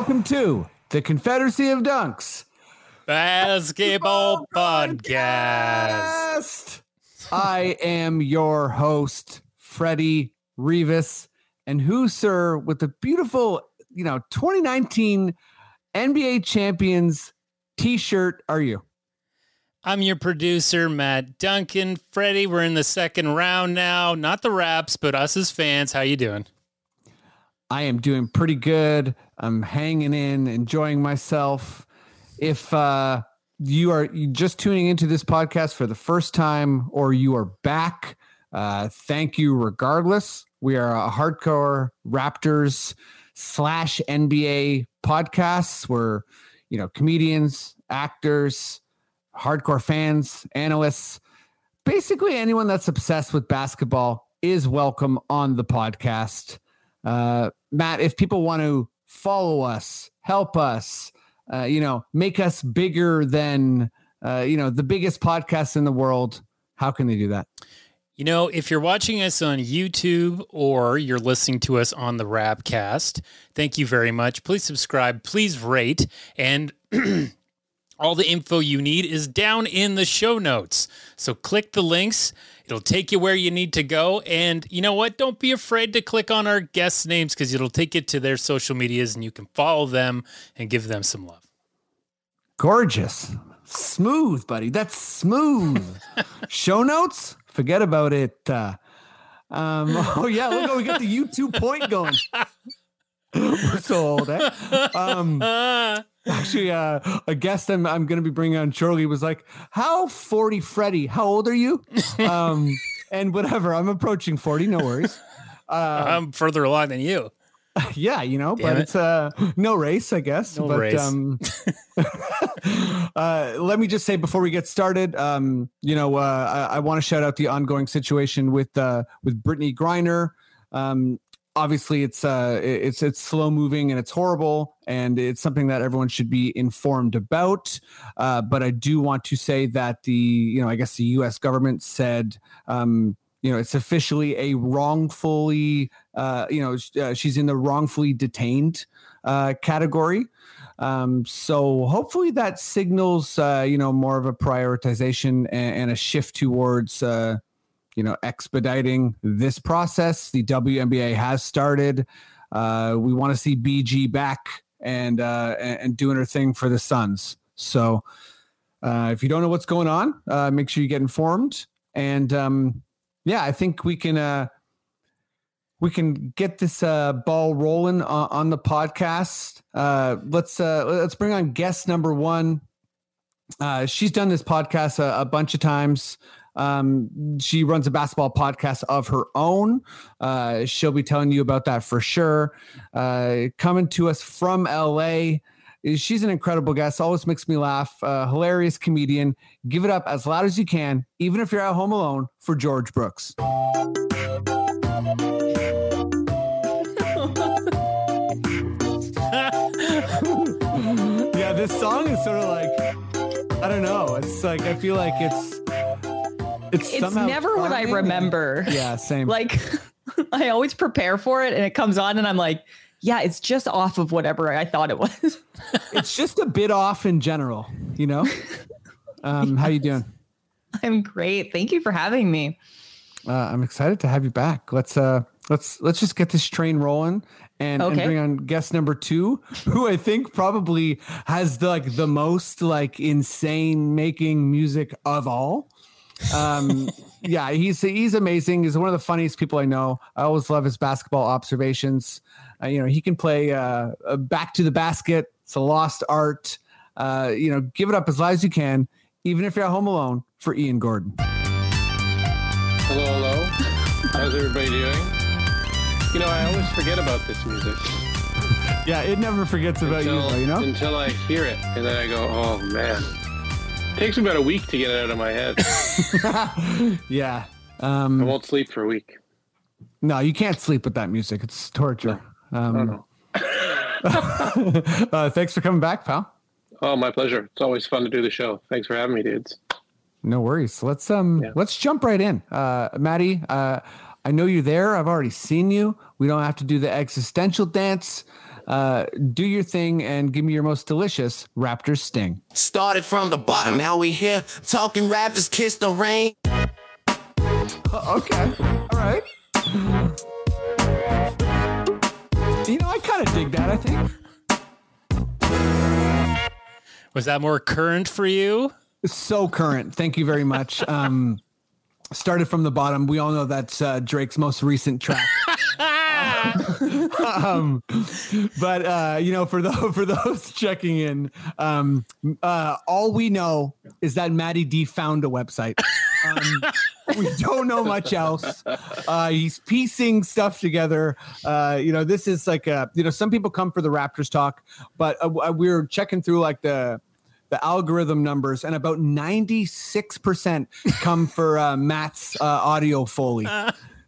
Welcome to the Confederacy of Dunks. Basketball podcast. Podcast. I am your host, Freddie Rivas. And who, sir, with the beautiful, you know, 2019 NBA champions t-shirt are you? I'm your producer, Matt Duncan. Freddie, we're in the second round now. Not the raps, but us as fans. How you doing? I am doing pretty good. I'm hanging in, enjoying myself. If uh, you are just tuning into this podcast for the first time or you are back, uh, thank you regardless. We are a hardcore Raptors slash NBA podcasts where, you know, comedians, actors, hardcore fans, analysts, basically anyone that's obsessed with basketball is welcome on the podcast. Uh, Matt, if people want to follow us, help us, uh, you know, make us bigger than, uh, you know, the biggest podcast in the world, how can they do that? You know, if you're watching us on YouTube or you're listening to us on the Rapcast, thank you very much. Please subscribe, please rate, and all the info you need is down in the show notes. So click the links. It'll take you where you need to go. And you know what? Don't be afraid to click on our guests' names because it'll take you to their social medias and you can follow them and give them some love. Gorgeous. Smooth, buddy. That's smooth. Show notes? Forget about it. Uh, um, oh, yeah. Look, we got the YouTube point going. We're so old, eh? Um, actually, uh, a guest I'm, I'm going to be bringing on shortly was like, How 40 Freddy? How old are you? Um, and whatever. I'm approaching 40. No worries. Uh, I'm further along than you. yeah, you know, Damn but it. it's uh no race, I guess. No but race. um uh let me just say before we get started, um, you know, uh I, I want to shout out the ongoing situation with uh with Brittany Griner. Um obviously it's uh it's it's slow moving and it's horrible and it's something that everyone should be informed about. Uh but i do want to say that the you know i guess the us government said um you know it's officially a wrongfully uh you know uh, she's in the wrongfully detained uh category. Um so hopefully that signals uh you know more of a prioritization and, and a shift towards uh you know expediting this process. The WNBA has started. Uh we want to see BG back and uh and, doing her thing for the Suns. So uh if you don't know what's going on uh make sure you get informed. And um yeah I think we can uh we can get this uh ball rolling on, on the podcast. Uh let's uh let's bring on guest number 1 uh she's done this podcast a, a bunch of times um, she runs a basketball podcast of her own. Uh, she'll be telling you about that for sure. Uh, coming to us from LA. She's an incredible guest, always makes me laugh. Uh, hilarious comedian. Give it up as loud as you can, even if you're at home alone, for George Brooks. yeah, this song is sort of like, I don't know. It's like, I feel like it's. It's, It's never what I remember. Yeah, same. Like I always prepare for it and it comes on and I'm like, yeah, it's just off of whatever I thought it was. it's just a bit off in general, you know. Um, how you doing? I'm great. Thank you for having me. Uh, I'm excited to have you back. Let's uh, let's let's just get this train rolling and, and bring on guest number two, who I think probably has the like the most like insane making music of all. Um, yeah, he's he's amazing. He's one of the funniest people I know. I always love his basketball observations. Uh, you know, he can play uh, uh, back to the basket. It's a lost art. Uh, you know, give it up as loud as you can, even if you're at home alone. For Ian Gordon. Hello, hello. How's everybody doing? You know, I always forget about this music Yeah, it never forgets about until, you, though. You know. until I hear it, and then I go, "Oh man!" Takes me about a week to get it out of my head. yeah. I Um, won't sleep for a week. no, you can't sleep with that music. It's torture. Oh Um, no! uh, thanks for coming back, pal. Oh, my pleasure. It's always fun to do the show. Thanks for having me, dudes. No worries. Let's um Yeah. let's jump right in. Uh Maddie, uh I know you're there. I've already seen you. We don't have to do the existential dance. Uh do your thing and give me your most delicious Raptors sting. Started from the bottom, now we here talking rappers kiss the rain. Okay. All right. You know, I kind of dig that, I think. Was that more current for you? So current. Thank you very much. Um started from the bottom. We all know that's uh, Drake's most recent track. um, but uh, you know, for those for those checking in, um, uh, all we know is that Maddie D found a website. Um, we don't know much else. Uh, he's piecing stuff together. Uh, you know, this is like a you know, some people come for the Raptors talk, but uh, we we're checking through like the the algorithm numbers, and about ninety six percent come for uh, Matt's uh, audio foley.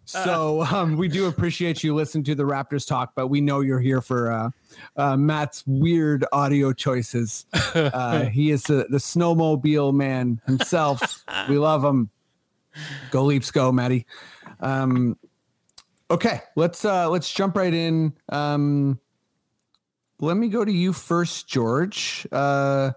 So um, we do appreciate you listening to the Raptors talk, but we know you're here for uh, uh, Matt's weird audio choices. Uh, he is the, the snowmobile man himself. we love him. Go Leafs, go, Matty. Um, okay, let's uh, let's jump right in. Um, let me go to you first, George. Uh,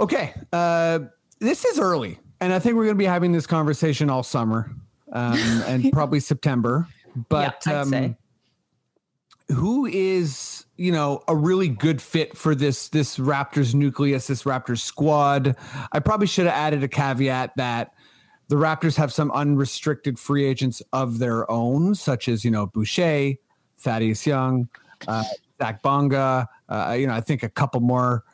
okay, uh, this is early, and I think we're going to be having this conversation all summer um, and probably September. But yeah, I'd um, say. who is you know a really good fit for this this Raptors nucleus, this Raptors squad? I probably should have added a caveat that the Raptors have some unrestricted free agents of their own, such as you know Boucher, Thaddeus Young, uh, Isaac Bonga. Uh, you know, I think a couple more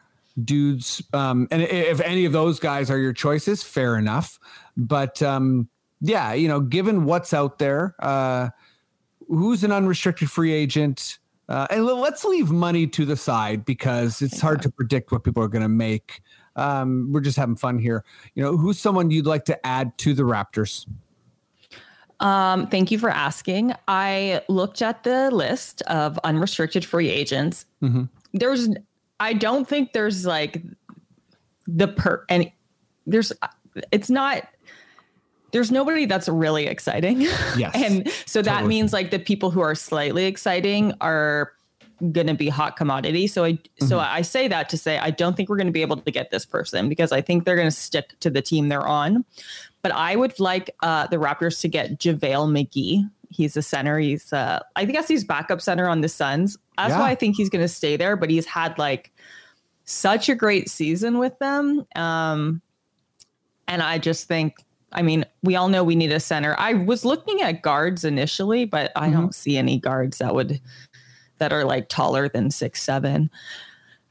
dudes. Um, and if any of those guys are your choices, fair enough. But um, yeah, you know, given what's out there, uh, who's an unrestricted free agent? Uh, and let's leave money to the side because it's hard to predict what people are going to make. Um, we're just having fun here. You know, who's someone you'd like to add to the Raptors? Um, thank you for asking. I looked at the list of unrestricted free agents. Mhm. There's, I don't think there's like the per and there's, it's not. There's nobody that's really exciting. Yes. and so that Totally. means like the people who are slightly exciting are going to be hot commodity. So I so I say that to say I don't think we're going to be able to get this person because I think they're going to stick to the team they're on. But I would like uh, the Raptors to get JaVale McGee. He's a center. He's uh, I guess he's backup center on the Suns. That's Yeah. why I think he's going to stay there. But he's had like such a great season with them. Um, and I just think, I mean, we all know we need a center. I was looking at guards initially, but I mm-hmm. don't see any guards that would that are like taller than six seven.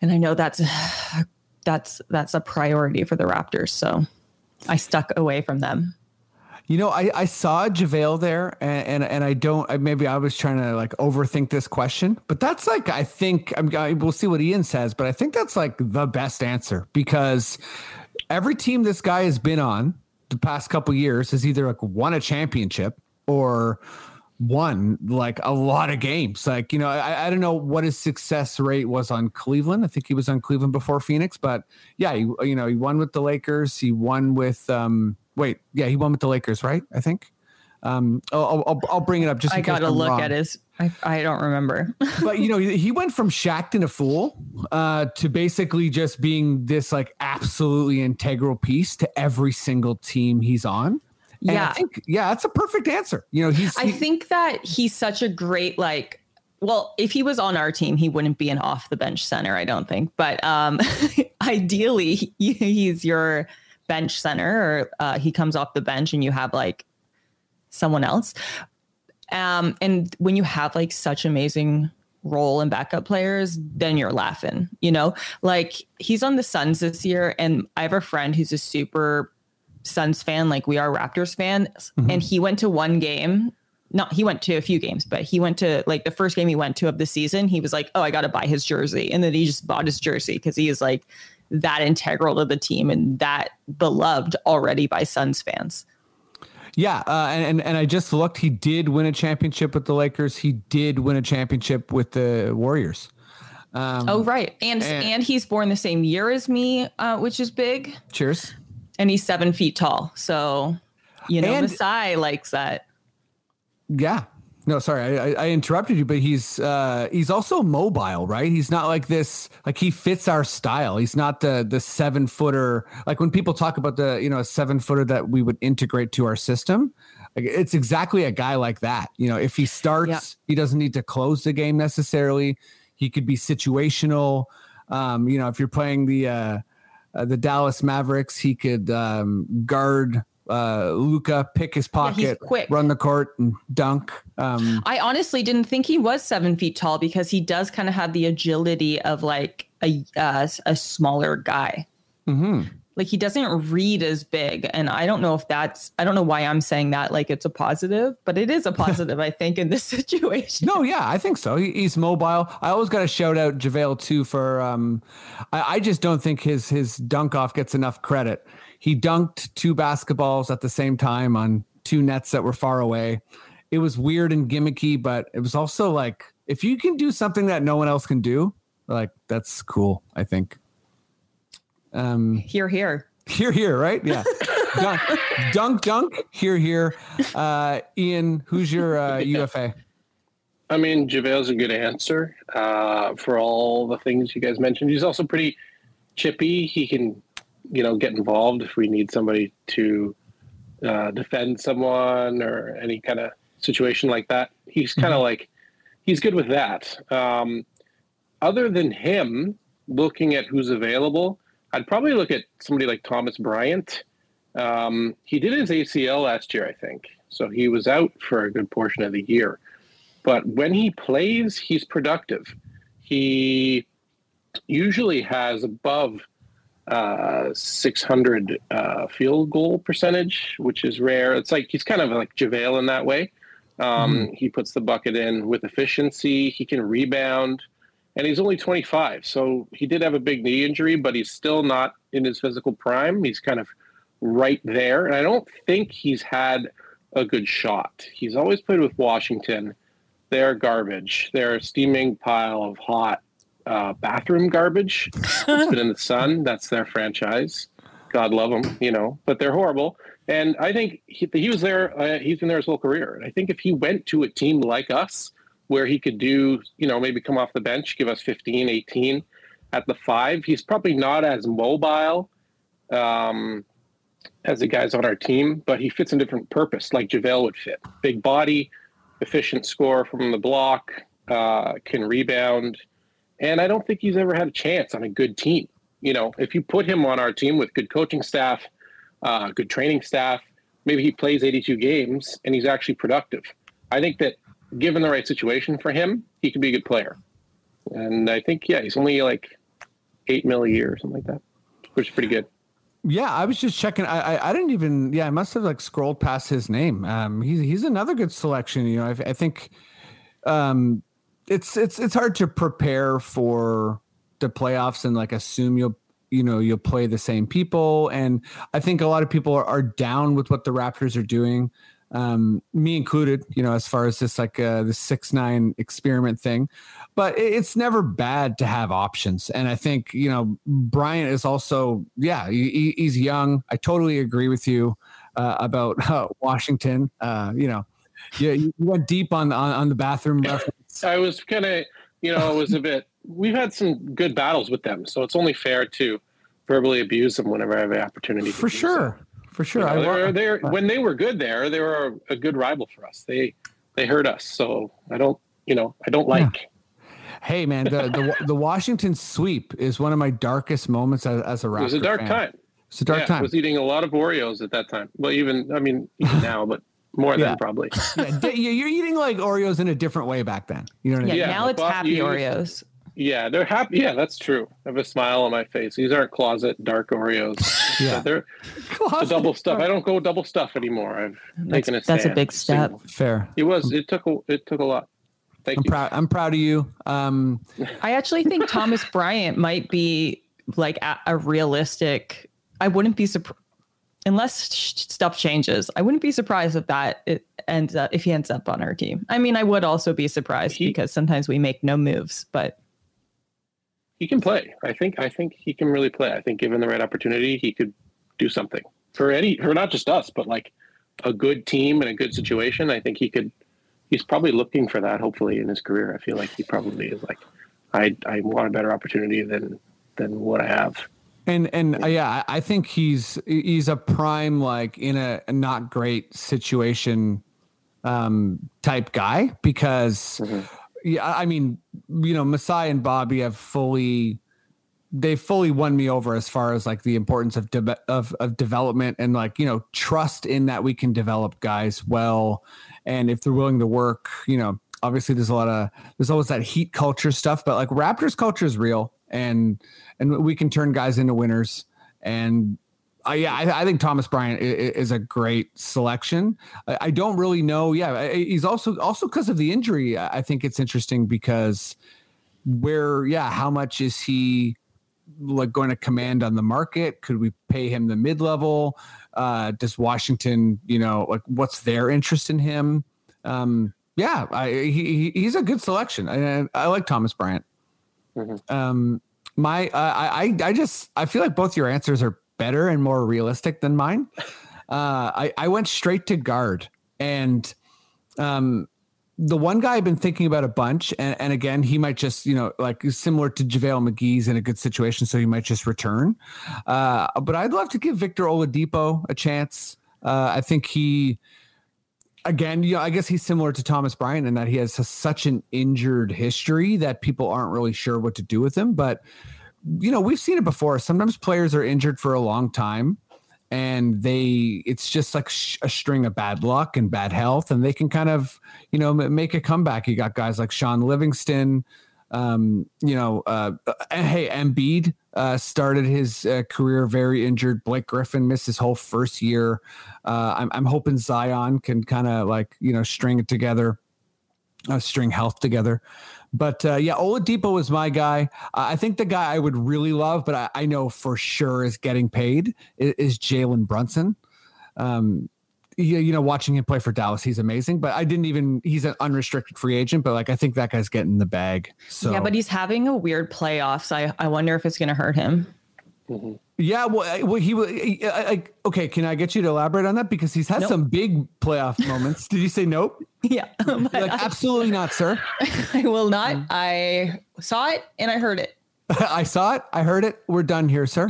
And I know that's that's that's a priority for the Raptors. So I stuck away from them. You know, I, I saw JaVale there and, and, and I don't, I- maybe I was trying to like overthink this question, but that's like, I think I'm, I, we'll see what Ian says, but I think that's like the best answer because every team this guy has been on the past couple years has either like won a championship or won like a lot of games. Like, you know, I, I don't know what his success rate was on Cleveland. I think he was on Cleveland before Phoenix, but yeah, he, you know, he won with the Lakers. He won with, um, wait, yeah, he won with the Lakers, right? I think. Um, I'll, I'll, I'll bring it up just. I got to look wrong. at his. I, I don't remember. but you know, he went from Shaqtin' a fool uh, to basically just being this like absolutely integral piece to every single team he's on. And I Yeah. think yeah, that's a perfect answer. You know, he's I he- think that he's such a great like well, if he was on our team, he wouldn't be an off the bench center, I don't think. But um ideally, he, he's your bench center or uh, he comes off the bench and you have like someone else. Um and when you have like such amazing role and backup players, then you're laughing, you know? Like he's on the Suns this year and I have a friend who's a super Suns fan, like we are Raptors fan, and he went to one game. Not he went to a few games, but he went to like the first game he went to of the season. He was like, "Oh, I got to buy his jersey," and then he just bought his jersey because he is like that integral to the team and that beloved already by Suns fans. Yeah, uh, and, and I just looked. He did win a championship with the Lakers. He did win a championship with the Warriors. Um, oh, right, and and- and he's born the same year as me, uh, which is big, cheers. and he's seven feet tall. So, you know, And- Masai likes that. Yeah. No, sorry, I, I- interrupted you, but he's uh, he's also mobile, right? He's not like this. Like he fits our style. He's not the the seven footer. Like when people talk about the you know a seven footer that we would integrate to our system, like it's exactly a guy like that. You know, if he starts, Yeah. he doesn't need to close the game necessarily. He could be situational. Um, you know, if you're playing the uh, uh, the Dallas Mavericks, he could um, guard uh, Luka, pick his Yeah, pocket, quick. run the court, and dunk. Um, I honestly didn't think he was seven feet tall because he does kind of have the agility of like a uh, a smaller guy. mhm. Like he doesn't read as big, and I don't know if that's I don't know why I'm saying that like it's a positive, but it is a positive I think in this situation. No, yeah, I think so. He, he's mobile. I always got to shout out JaVale too for. Um, I, I just don't think his his dunk off gets enough credit. He dunked two basketballs at the same time on two nets that were far away. It was weird and gimmicky, but it was also like if you can do something that no one else can do, like that's cool. I think. Um, Here, here. here, here, right? Yeah. dunk, dunk, dunk. Here, here. Uh, Ian, who's your uh, UFA? I mean, JaVale's a good answer uh, for all the things you guys mentioned. He's also pretty chippy. He can, you know, get involved if we need somebody to uh, defend someone or any kind of situation like that. He's kind of like, he's good with that. Um, other than him, looking at who's available, I'd probably look at somebody like Thomas Bryant. Um, he did his ACL last year, I think. So he was out for a good portion of the year but when he plays, he's productive. He usually has above uh, 600 uh, field goal percentage, which is rare. It's like he's kind of like JaVale in that way. Um, He puts the bucket in with efficiency. He can rebound, and he's only 25. So he did have a big knee injury, but he's still not in his physical prime. He's kind of right there, and I don't think he's had a good shot. He's always played with Washington they're garbage. They're a steaming pile of hot uh, bathroom garbage. it's been in the sun. That's their franchise. God love them, you know, but they're horrible. And I think he, he was there. Uh, he's been there his whole career. And I think if he went to a team like us, where he could do, you know, maybe come off the bench, give us 15, 18 at the five, he's probably not as mobile um, as the guys on our team, but he fits a different purpose, like JaVale would fit. Big body, efficient score from the block, uh, can rebound, and I don't think he's ever had a chance on a good team. You know, if you put him on our team with good coaching staff, uh, good training staff, maybe he plays 82 games and he's actually productive. I think that given the right situation for him, he could be a good player. And I think, yeah, he's only like eight mil a year or something like that, which is pretty good. Yeah, I was just checking. I, I I didn't even. Yeah, I must have like scrolled past his name. Um, he's he's another good selection. You know, I, I think, um, it's it's it's hard to prepare for the playoffs and like assume you'll you know you'll play the same people. And I think a lot of people are, are down with what the Raptors are doing. Um, me included. You know, as far as this like uh, the six nine experiment thing but it- it's never bad to have options. And I think, you know, Bryant is also, yeah, he, he- he's young. I totally agree with you uh, about uh, Washington. Uh, you know, yeah, you you went deep on, on, on the bathroom reference. I was kind of, you know, it was a bit. We've had some good battles with them, so it's only fair to verbally abuse them whenever I have the opportunity. For sure. For for sure. You know, I they're, they're, when they were good there, they were a, a good rival for us. They they hurt us, so I don't you know I don't like. hey man, the, the the Washington sweep is one of my darkest moments as, as a Raptor It was a dark fan. time. It's a dark yeah, I time. was eating a lot of Oreos at that time. Well, even I mean even now, but more Yeah. than probably. yeah, you- you're eating like Oreos in a different way back then. You know what I mean? Yeah, now it's bo- happy you- Oreos. Yeah, they're happy. Yeah, that's true. I have a smile on my face. These aren't closet dark Oreos. Yeah. they're the double stuff. I don't go double stuff anymore. I've That's, taken a that's a big step. Fair. It was. It took. A, it took a lot. Thank I'm you. proud. I'm proud of you. Um, I actually think Thomas Bryant might be like a, a realistic. I wouldn't be surprised unless sh- stuff changes. I wouldn't be surprised if that it ends up if he ends up on our team. I mean, I would also be surprised He- because sometimes we make no moves, but he can play. I think. I think he can really play. I think given the right opportunity, he could do something for any for not just us, but like a good team and a good situation. I think he could. He's probably looking for that. Hopefully in his career, I feel like he probably is like, I I want a better opportunity than than what I have. and and uh, yeah, I think he's he's a prime like in a, a not great situation um type guy because yeah, I mean, you know, Masai and Bobby have fully they fully won me over as far as like the importance of de- of of development and like you know trust in that we can develop guys well. And if they're willing to work you know obviously there's a lot of there's always that heat culture stuff but like raptors culture is real and and we can turn guys into winners. And uh, yeah, I, I think Thomas Bryant i- i- is a great selection. I, I don't really know. Yeah, he's also also because of the injury. I think it's interesting because where, yeah, how much is he like going to command on the market? Could we pay him the mid level? Uh, does Washington, you know, like what's their interest in him? Um, yeah, I, he, he- he's a good selection. I, I like Thomas Bryant. Um, my, I, I, I just, I feel like both your answers are better and more realistic than mine. Uh, I, I went straight to guard and, um, the one guy I've been thinking about a bunch, and, and again, he might just, you know, like similar to JaVale McGee's in a good situation, so he might just return. Uh, but I'd love to give Victor Oladipo a chance. Uh, I think he, again, you know, I guess he's similar to Thomas Bryant in that he has such an injured history that people aren't really sure what to do with him. But, you know, we've seen it before. Sometimes players are injured for a long time and they it's just like sh- a string of bad luck and bad health. And they can kind of you know make a comeback. You got guys like Shaun Livingston um you know uh uh, hey Embiid uh started his uh, career very injured. Blake griffin missed his whole first year. Uh i'm, I'm hoping zion can kind of like you know string it together uh, string health together but uh, yeah, Oladipo is my guy. Uh, I think the guy I would really love, but I, I know for sure is getting paid is, is Jalen Brunson. Um, yeah, you know, watching him play for Dallas, he's amazing. But I didn't even he's an unrestricted free agent, but like I think that guy's getting the bag. So yeah, but he's having a weird playoffs. I, I wonder if it's going to hurt him. Yeah, well, well he was okay. Can I get you to elaborate on that because he's had Nope. some big playoff moments? Did you say nope? Yeah, Like I, absolutely not, sir. I will not. I saw it and I heard it. I saw it. I heard it. We're done here, sir.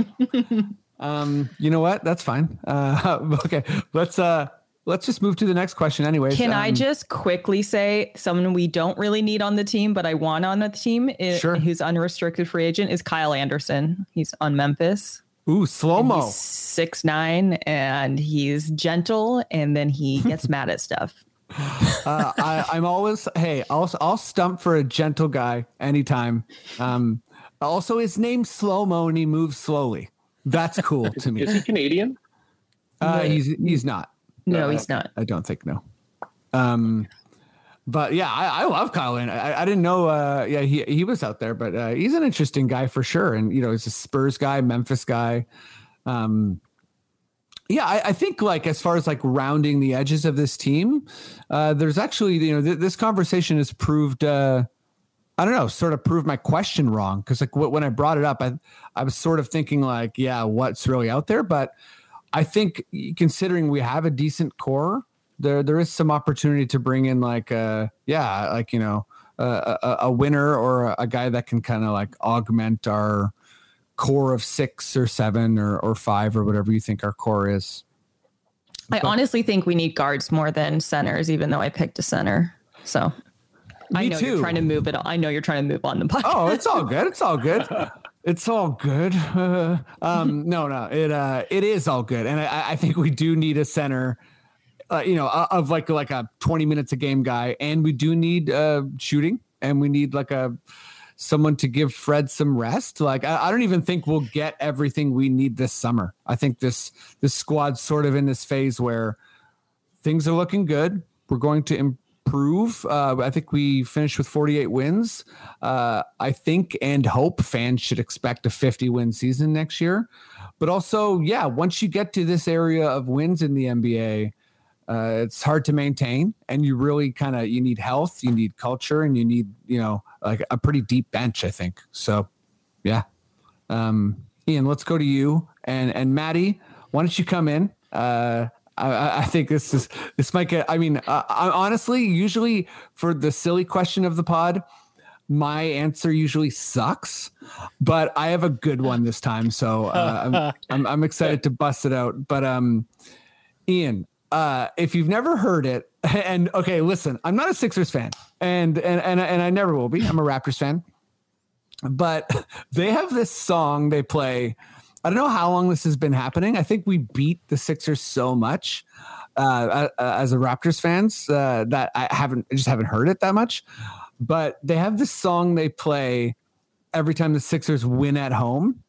um, you know what? That's fine. Uh, okay, let's uh, let's just move to the next question. Anyways, Can I Um, just quickly say someone we don't really need on the team, but I want on the team, is, Sure. who's unrestricted free agent, is Kyle Anderson. He's on Memphis. Ooh, slow mo. Six nine and he's gentle, and then he gets mad at stuff. uh, I, I'm always hey. I'll I'll stump for a gentle guy anytime. Um, also, his name's slow mo and he moves slowly. That's cool to me. Is he Canadian? Uh, he's he's not. No, he's not. I don't think no. Um, but yeah, I, I love. And I, I didn't know. Uh, yeah, he he was out there, but uh, he's an interesting guy for sure. And you know, he's a Spurs guy, Memphis guy. Um, yeah, I, I think like as far as like rounding the edges of this team, uh, there's actually you know th- this conversation has proved. Uh, I don't know, sort of proved my question wrong because like wh- when I brought it up, I I was sort of thinking like, yeah, what's really out there, but I think considering we have a decent core, there there is some opportunity to bring in like a yeah like you know a, a, a winner or a, a guy that can kind of like augment our core of six or seven or or five or whatever you think our core is. I honestly think we need guards more than centers, even though I picked a center. So I know too. you're trying to move it. On. I know you're trying to move on the oh, podcast. Oh, it's all good. It's all good. It's all good. um, no, no, it uh, it is all good, and I, I think we do need a center. Uh, you know, of like like a twenty minutes a game guy, and we do need uh shooting, and we need like a someone to give Fred some rest. Like I, I don't even think we'll get everything we need this summer. I think this this squad's sort of in this phase where things are looking good. We're going to improve. Uh, I think we finished with 48 wins. Uh, I think and hope fans should expect a 50 win season next year. But also, yeah, once you get to this area of wins in the NBA, uh, it's hard to maintain, and you really kind of you need health, you need culture, and you need you know like a pretty deep bench. I think so. Yeah. Um, Ian, let's go to you and and Maddie. Why don't you come in? Uh, I- I, think this is this might get. I mean, uh, I, honestly, usually for the silly question of the pod, my answer usually sucks, but I have a good one this time, so uh, I'm, I'm I'm excited to bust it out. But um, Ian, uh, if you've never heard it, and okay, listen, I'm not a Sixers fan, and and and and I never will be. I'm a Raptors fan, but they have this song they play. I don't know how long this has been happening. I think we beat the Sixers so much uh, as a Raptors fans uh, that I haven't I just haven't heard it that much. But they have this song they play every time the Sixers win at home,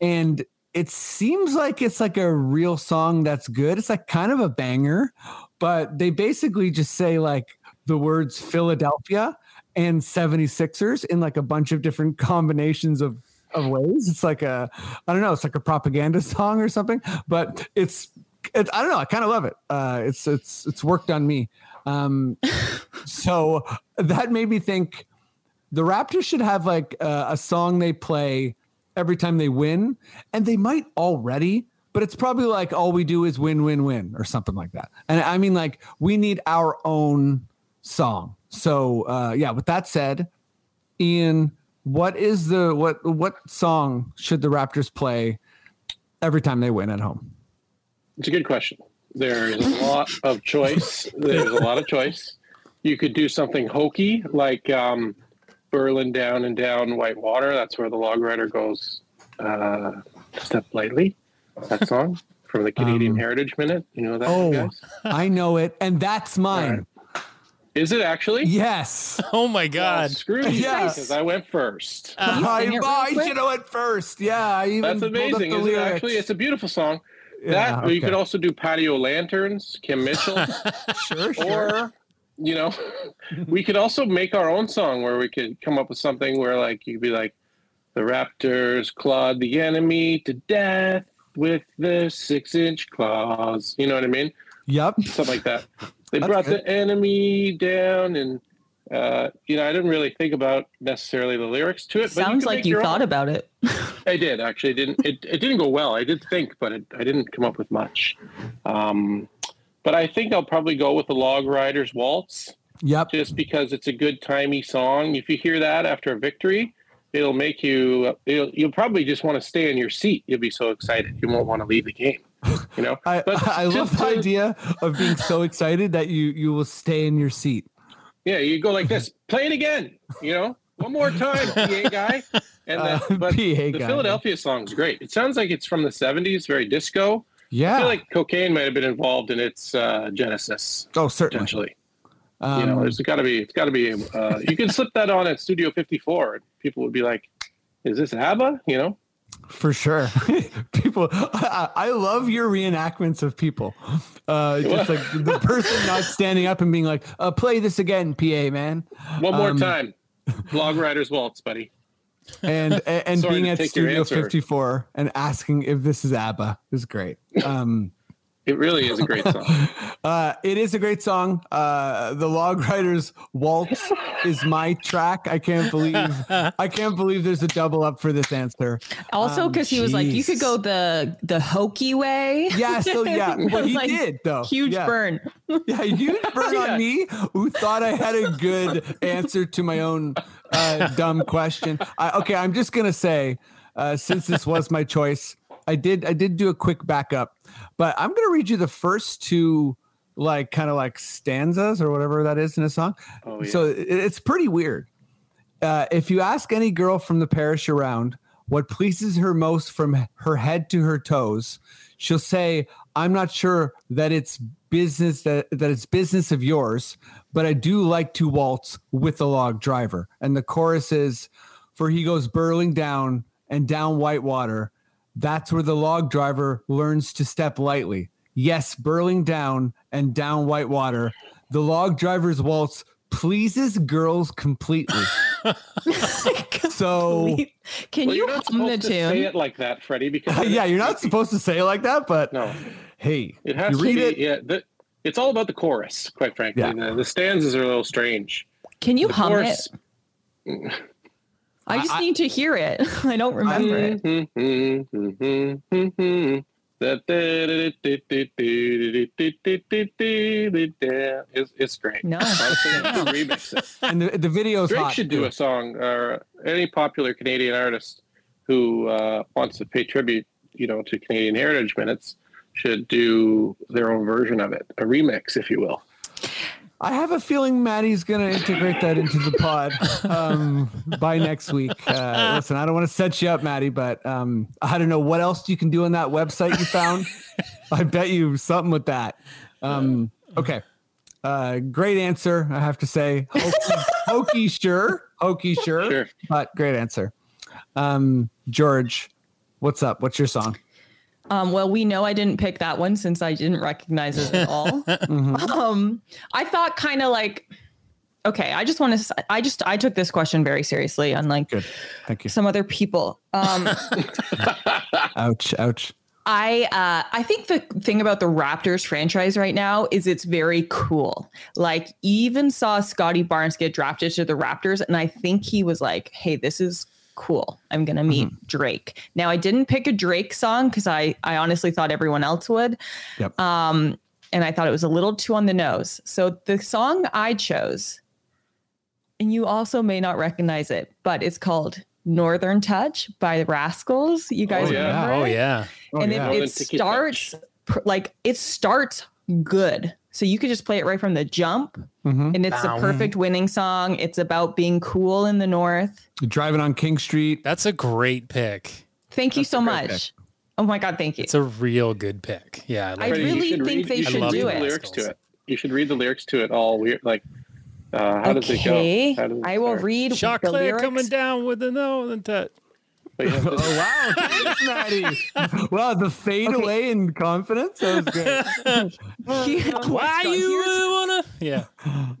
and it seems like it's like a real song that's good. It's like kind of a banger, but they basically just say like the words Philadelphia and 76ers in like a bunch of different combinations of of ways. It's like a I don't know, it's like a propaganda song or something, but it's it's I don't know, I kind of love it. Uh it's it's it's worked on me. Um so that made me think the Raptors should have like uh, a song they play every time they win, and they might already, but it's probably like all we do is win, win, win, or something like that. And I mean, like we need our own song. So uh, yeah. With that said, Ian, what is the what what song should the Raptors play every time they win at home? It's a good question. There's a lot of choice. There's a lot of choice. You could do something hokey like um, burling down and down white water. That's where the log driver goes. Uh, step lightly. That song from the Canadian Um, Heritage Minute. You know that, Oh? I know it, and that's mine. Is it actually? Yes. Oh my Well, God. screw you Yes. because I went first. Uh, Can you I, sing it I should have went first. Yeah, I even That's pulled up amazing. the Is it actually? It's a beautiful song. Yeah, that or you could also do patio lanterns, Kim Mitchell, sure, sure. or you know, we could also make our own song where we could come up with something where like you could be like, the Raptors clawed the enemy to death with their six-inch claws. You know what I mean? Yep. Something like that. They That's brought good. the enemy down, and uh, you know, I didn't really think about necessarily the lyrics to it. but Sounds could like you your own. thought about it. I did actually. It didn't it, it didn't go well. I did think, but it, I didn't come up with much. Um, but I think I'll probably go with the Log Driver's Waltz, Yep. just because it's a good timey song. If you hear that after a victory, it'll make you. It'll, you'll probably just want to stay in your seat. You'll be so excited. You won't want to leave the game. You know. I, But I love the idea of being so excited that you you will stay in your seat. Yeah, you go like this. Play it again. You know, one more time, PA guy. And then, Uh, but PA the guy. Philadelphia song's great. It sounds like it's from the '70s, very disco. I Yeah. feel like cocaine might have been involved in its uh, genesis, oh, certainly. potentially. Um, you know, there's got to be, it's got to be. Uh, you can slip that on at Studio 54, and people would be like, "Is this ABBA?" You know, for sure. people, I, I love your reenactments of people. Uh, just like the person not standing up and being like, uh, "Play this again, PA man," one more Um, time, Log Driver's Waltz, buddy. and and, and being at Studio 54 and asking if this is ABBA is great. Um, It really is a great song. Uh, it is a great song. Uh, the Log Driver's Waltz is my track. I can't believe I can't believe there's a double up for this answer. Also, Um, because he was like, you could go the the hokey way. Yeah, so yeah, well, he Like, did though. Huge yeah. burn. Yeah, huge burn Yeah. on me who thought I had a good answer to my own uh, dumb question. I, okay, I'm just gonna say, uh, since this was my choice, I did I did do a quick backup, but I'm gonna read you the first two like kind of like stanzas or whatever that is in a song. Oh, yeah. So it, it's pretty weird. Uh, if you ask any girl from the parish around what pleases her most from her head to her toes, she'll say, "I'm not sure that it's business that that it's business of yours, but I do like to waltz with the log driver." And the chorus is, "For he goes burling down and down Whitewater." That's where the log driver learns to step lightly. Yes, burling down and down Whitewater. The log driver's waltz pleases girls completely. so, Can Well, you you're not hum the supposed to say it like that, Freddie. Because uh, yeah, you're not supposed to say it like that, but No, hey, it has you to read be. it. Yeah, the, it's all about the chorus. Quite frankly, Yeah. the, the stanzas are a little strange. Can you The hum chorus. it? I just I- need to hear it. I don't remember it. Mm-hmm, mm-hmm, mm-hmm, it's, it's great. No. Honestly, remix it. And the, the video's Drake hot. should do too. a song, or any popular Canadian artist who uh, wants to pay tribute, you know, to Canadian Heritage Minutes should do their own version of it, a remix, if you will. I have a feeling Maddie's going to integrate that into the pod um, by next week. Uh, listen, I don't want to set you up, Maddie, but um, I don't know what else you can do on that website you found. I bet you something with that. Um, okay. Uh, great answer, I have to say. Hokey, hokey sure. Hokey sure, Sure. But great answer. Um, George, what's up? What's your song? Um, well, we know I didn't pick that one since I didn't recognize it at all. Mhm. um, I thought kind of like, okay, I just want to, I just, I took this question very seriously, unlike Good. Thank you. some other people. Um, Ouch. Ouch. I uh, I think the thing about the Raptors franchise right now is it's very cool. Like even saw Scottie Barnes get drafted to the Raptors, and I think he was like, "Hey, this is cool. I'm gonna meet Drake." Now I didn't pick a Drake song because I I honestly thought everyone else would, Yep. um, and I thought it was a little too on the nose. So the song I chose, and you also may not recognize it, but it's called "Northern Touch" by the Rascalz. You guys Oh, yeah. remember? Oh yeah. Oh, and yeah. it, it starts pr- like it starts good so you could just play it right from the jump Mhm. and it's Bow. a perfect winning song it's about being cool in the north Driving on King Street. That's a great pick. thank you so a great much oh my god thank you It's a real good pick. Yeah. I I like Freddie, really should think read- they you should do the read the it lyrics to it. You should read the lyrics to it all weird. Like, uh, how does it go? How does it i will start? read Shot the Claire lyrics coming down with the no and touch. But yeah, Oh wow, thanks, Maddie. Wow, the fade Okay. away in confidence. That was good. Oh, Why God, you here's- wanna? Yeah.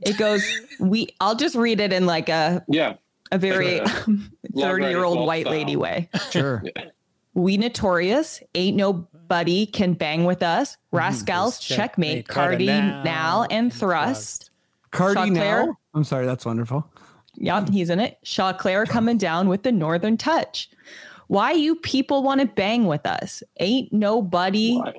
it goes we i'll just read it in like a yeah. a very 30 year old Waltz white style. lady way Sure. We notorious, ain't nobody can bang with us. Mm, Rascalz, Checkmate, checkmate, Cardi, Kardinal, now, and and thrust. Cardi Shot now. I'm sorry, that's wonderful. Yep, he's in it. Choclair coming down with the northern touch. Why you people want to bang with us? Ain't nobody Why?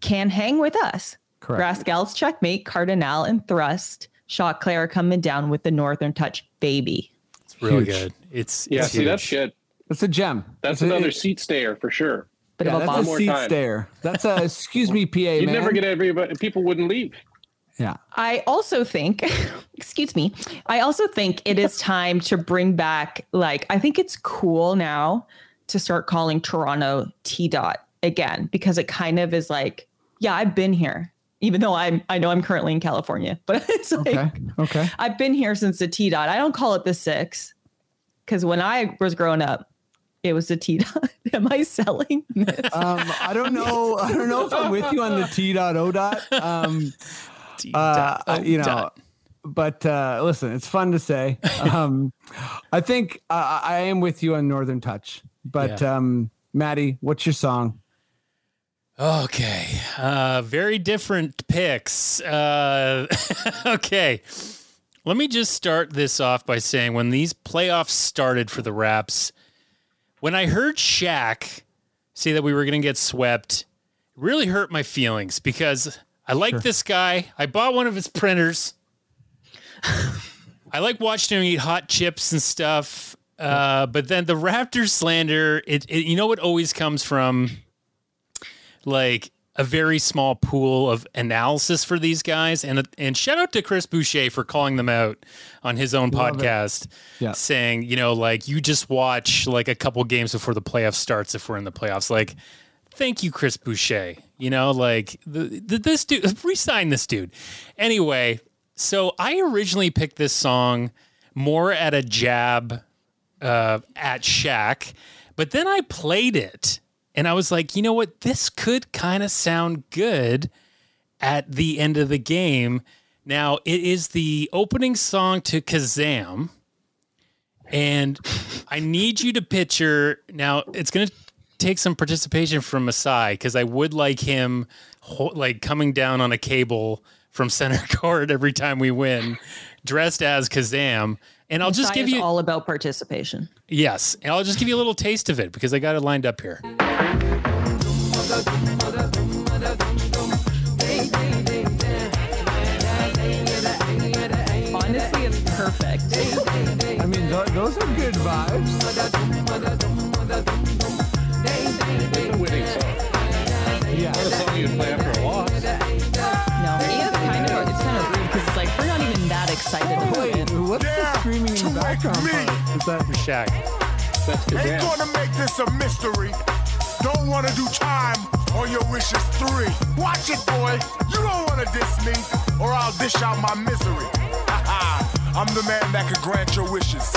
can hang with us. Correct. Rascalz, checkmate, Kardinal, and thrust. Choclair coming down with the northern touch, baby. It's really Huge. good. It's Yeah, it's see, that's huge. good. That's a gem. That's a- another it- seat stayer for sure. Bit yeah, a that's bomb. a more seat time. stare. That's a excuse me, PA You'd man. never get everybody. People wouldn't leave. Yeah. I also think, excuse me, I also think it is time to bring back, like, I think it's cool now to start calling Toronto T dot again because it kind of is like, yeah, I've been here, even though I'm, I know I'm currently in California, but it's like, Okay. Okay. I've been here since the T dot. I don't call it the six because when I was growing up, it was the T dot. Am I selling this? Um, I don't know. I don't know if I'm with you on the T dot O dot. Um, uh, uh, oh, you know, dot. but uh, listen, it's fun to say. Um, I think uh, I am with you on Northern Touch. But Yeah. um, Maddie, what's your song? Okay. Uh, very different picks. Uh, okay. Let me just start this off by saying when these playoffs started for the Raps, when I heard Shaq say that we were going to get swept, it really hurt my feelings because I like this guy. I bought one of his printers. I like watching him eat hot chips and stuff. Uh, but then the Raptors slander, it, it you know, it always comes from like a very small pool of analysis for these guys. And and shout out to Chris Boucher for calling them out on his own Love podcast, Yeah. saying, you know, like you just watch like a couple games before the playoff starts if we're in the playoffs. Like, thank you, Chris Boucher. You know, like the, the this dude, resign this dude. Anyway, so I originally picked this song more at a jab uh, at Shaq, but then I played it and I was like, you know what? This could kind of sound good at the end of the game. Now, it is the opening song to Kazam. And I need you to picture now, it's going to take some participation from Masai because I would like him ho- like coming down on a cable from center court every time we win, dressed as Kazam. And I'll just give is you all about participation. Yes, and I'll just give you a little taste of it because I got it lined up here. Honestly, it's perfect. I mean, th- those are good vibes. Yeah. Not a song you'd play after a loss. No, it is kind of it's kind of rude because it's like we're not even that excited Oh, to wait, win. what's the screaming in the background? me. part? Is that Shaq. That's Ain't Kazam. gonna make this a mystery. Don't wanna do time on your wishes three. Watch it, boy. You don't wanna diss me, or I'll dish out my misery. I'm the man that could grant your wishes.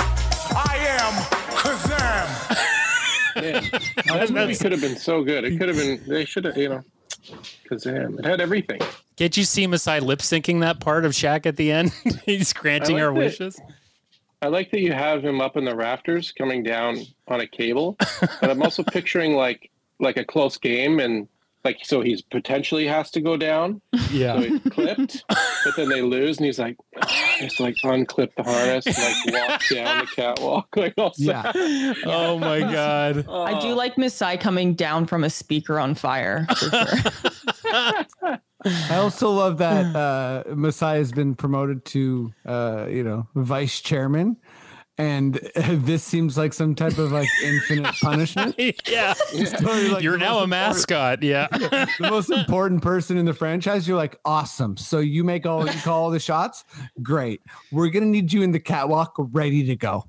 I am Kazam. Man, that movie could have been so good. It could have been. They should have, you know, Kazam. It had everything. Can't you see Masai lip syncing that part of Shaq at the end? He's granting our that. wishes. I like that you have him up in the rafters, coming down on a cable. but I'm also picturing like like a close game, and like so he's potentially has to go down. So Yeah. clipped, but then they lose, and he's like, just like unclip the harness, and, like walk down the catwalk, like all yeah? sad. Oh my god. I do like Masai coming down from a speaker on fire. For sure. I also love that uh, Masai has been promoted to, uh, you know, vice chairman, and this seems like some type of like infinite punishment. yeah. Totally, like, You're now a mascot. Yeah. the most important person in the franchise. You're like, awesome. So you make all you call all the shots. Great. We're gonna need you in the catwalk, ready to go.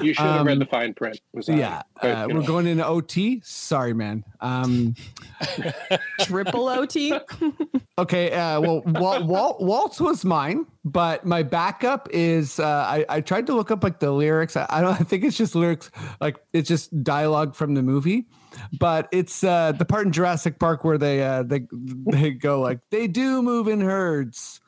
You should have read Um, the fine print. Was Yeah, but, uh, we're know. going into OT. Sorry, man. Um, Triple OT. okay. Uh, well, Wal- Wal- Waltz was mine, but my backup is uh, I, I tried to look up like the lyrics. I, I don't. I think it's just lyrics, like it's just dialogue from the movie. But it's uh, the part in Jurassic Park where they uh, they they go like they do move in herds.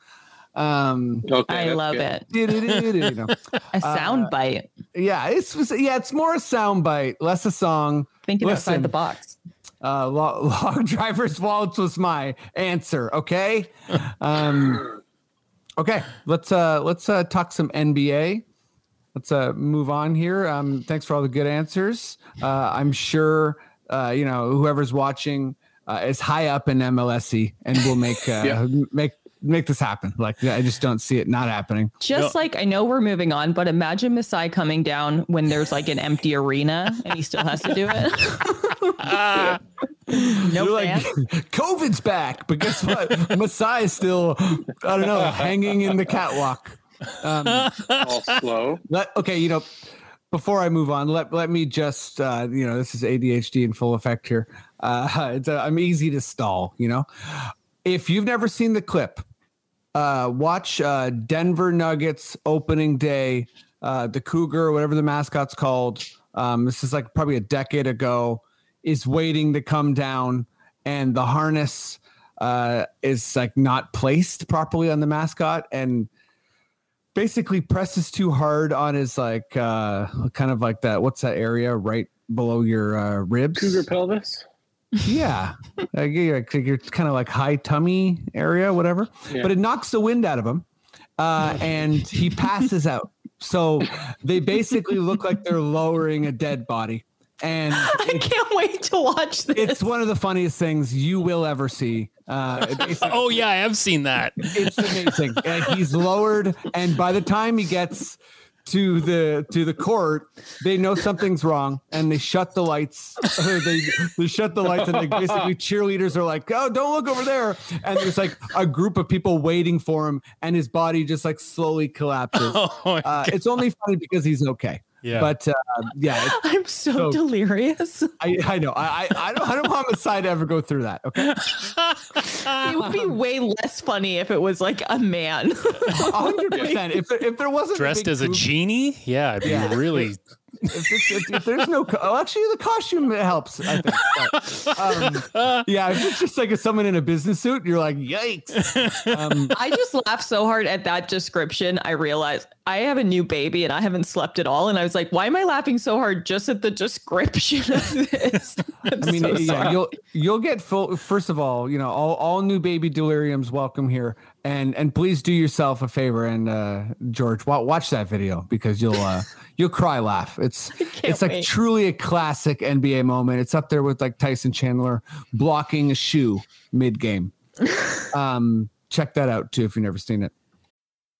Um, Okay, I love good. it. you know. A sound bite. Yeah, it's yeah, it's more a sound bite, less a song. Thinking Listen, outside the box. Uh, log, Log Driver's Waltz was my answer. Okay, um, okay. Let's uh, let's uh, talk some NBA. Let's uh, move on here. Um, thanks for all the good answers. Uh, I'm sure uh, you know whoever's watching uh, is high up in MLSE and will make uh, Yeah. make make this happen. Like I just don't see it not happening. Just like I know we're moving on, but imagine Masai coming down when there's like an empty arena and he still has to do it. no You're like, fans. COVID's back, but guess what? Masai's still, I don't know, hanging in the catwalk. Um, all slow. let, okay, you know, before I move on, let let me just, uh, you know, this is ADHD in full effect here. Uh, it's, uh, I'm easy to stall. You know, if you've never seen the clip, uh, watch uh, Denver Nuggets opening day. Uh, the Cougar, whatever the mascot's called. Um, this is like probably a decade ago. Is waiting to come down, and the harness uh, is like not placed properly on the mascot, and basically presses too hard on his like uh, kind of like that. What's that area right below your uh, ribs? Cougar pelvis. Yeah, like you're, you're kind of like high tummy area, whatever. Yeah. But it knocks the wind out of him, uh, and he passes out. So they basically look like they're lowering a dead body, and I can't wait to watch this. it's one of the funniest things you will ever see. Uh, Oh yeah, I have seen that. it's amazing. Uh, he's lowered, and by the time he gets to the to the court, they know something's wrong and they shut the lights. they they shut the lights and they basically cheerleaders are like, "Oh, don't look over there!" And there's like a group of people waiting for him, and his body just like slowly collapses. Oh Uh, it's only funny because he's okay. Yeah. But uh, yeah, I'm so, So- delirious. I, I know. I, I I don't I don't want Masai to ever go through that. Okay, It would be way less funny if it was like a man. hundred percent. If there, if there wasn't Dressed big as a boob- genie? Yeah, it'd be Yeah. really. if, it's, if, if there's no, co- oh, actually, the costume helps. I think. But, um, yeah, if it's just like a, someone in a business suit, you're like, yikes. Um, I just laughed so hard at that description. I realized I have a new baby and I haven't slept at all. And I was like, why am I laughing so hard just at the description of this? I'm I mean, so yeah, you'll you'll get full. First of all, you know, all, all new baby deliriums welcome here, and and please do yourself a favor and uh, George, wa- watch that video because you'll uh, you'll cry laugh. It's it's like wait. truly a classic NBA moment. It's up there with like Tyson Chandler blocking a shoe mid game. um, check that out too if you've never seen it.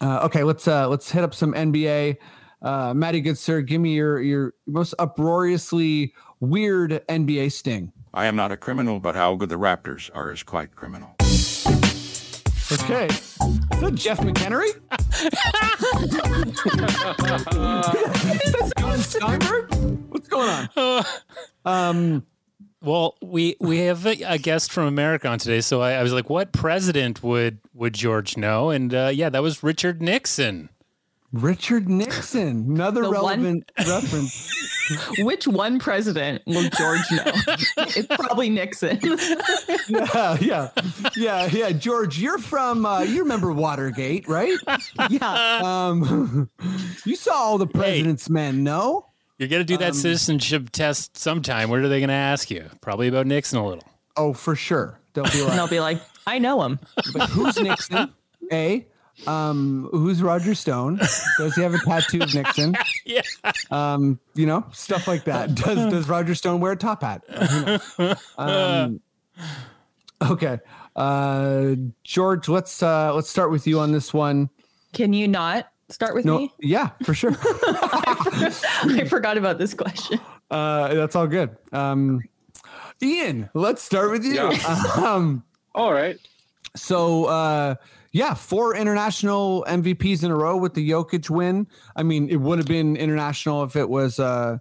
Uh, okay, let's uh, let's hit up some NBA. Uh, Matty, good sir, give me your your most uproariously weird NBA sting. I am not a criminal, but how good the Raptors are is quite criminal. Okay, is that Jeff McHenry? is that Steven Steinberg? What's going on? Um, Well, we we have a, a guest from America on today, so I, I was like, "What president would would George know?" And uh, yeah, that was Richard Nixon. Richard Nixon, another The one- relevant reference. Which one president will George know? it's probably Nixon. Yeah, yeah, yeah, yeah. George, you're from. Uh, you remember Watergate, right? yeah. Um, you saw all the president's men, no? You're gonna do that citizenship test sometime. What are they gonna ask you? Probably about Nixon a little. Oh, for sure. They'll be And like, I'll be like, I know him. But who's Nixon? A. Um, who's Roger Stone? Does he have a tattoo of Nixon? Yeah. Um, you know, stuff like that. Does does Roger Stone wear a top hat? Who knows? Um, okay. Uh George, let's uh let's start with you on this one. Can you not start with No, me? yeah, for sure. I forgot about this question. Uh that's all good. Um Ian, let's start with you. Yeah. Um All right. So uh yeah, four international MVPs in a row with the Jokic win. I mean, it would have been international if it was uh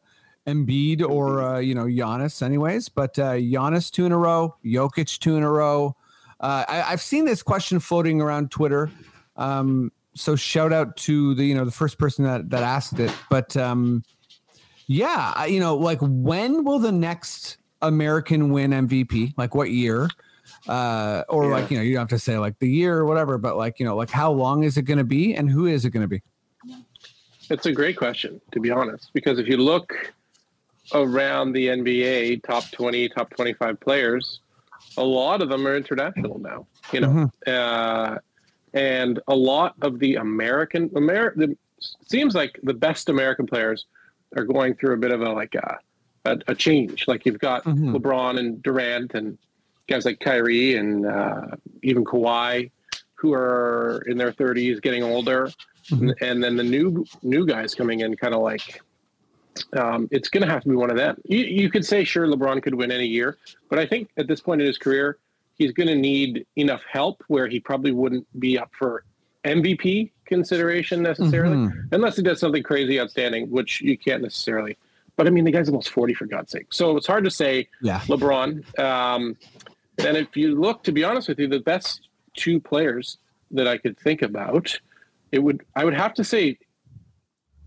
Embiid or uh, you know Giannis, anyways. But uh, Giannis two in a row, Jokic two in a row. Uh, I, I've seen this question floating around Twitter. Um, so shout out to the you know the first person that that asked it. But um, yeah, you know, like when will the next American win MVP? Like what year? Uh, or like you know, you don't have to say like the year or whatever, but like you know, like how long is it going to be and who is it going to be? It's a great question, to be honest, because if you look around the NBA, top 20, top 25 players, a lot of them are international now, you know. Uh, and a lot of the American, Amer- the, seems like the best American players are going through a bit of a like a, a, a change. Like you've got Mhm. LeBron and Durant and guys like Kyrie and uh, even Kawhi, who are in their 30s, getting older, and, and then the new new guys coming in, kind of like um, it's going to have to be one of them. You, you could say sure LeBron could win any year, but I think at this point in his career, he's going to need enough help where he probably wouldn't be up for MVP consideration necessarily, Mhm. unless he does something crazy outstanding, which you can't necessarily. But I mean, the guy's almost 40 for God's sake. So it's hard to say Yeah. LeBron. Um, and if you look, to be honest with you, the best two players that I could think about, it would I would have to say,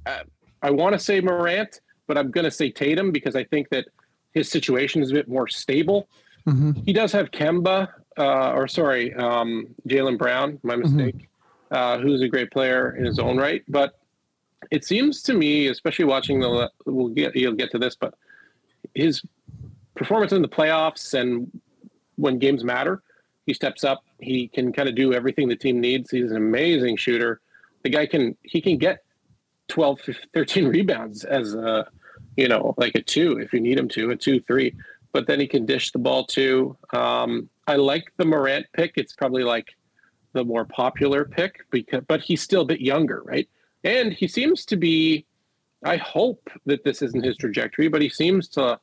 uh, I want to say Morant, but I'm going to say Tatum because I think that his situation is a bit more stable. Mhm. He does have Kemba, uh, or sorry, um, Jaylen Brown, my mistake, uh, who's a great player in his own right. But it seems to me, especially watching the we'll get you'll get to this, but his performance in the playoffs and when games matter, he steps up. He can kind of do everything the team needs. He's an amazing shooter. The guy can he can get 12, 13 rebounds as a you know like a two if you need him to a two three. But then he can dish the ball too. Um, I like the Morant pick. It's probably like the more popular pick because but he's still a bit younger, right? And he seems to be I hope that this isn't his trajectory, but he seems to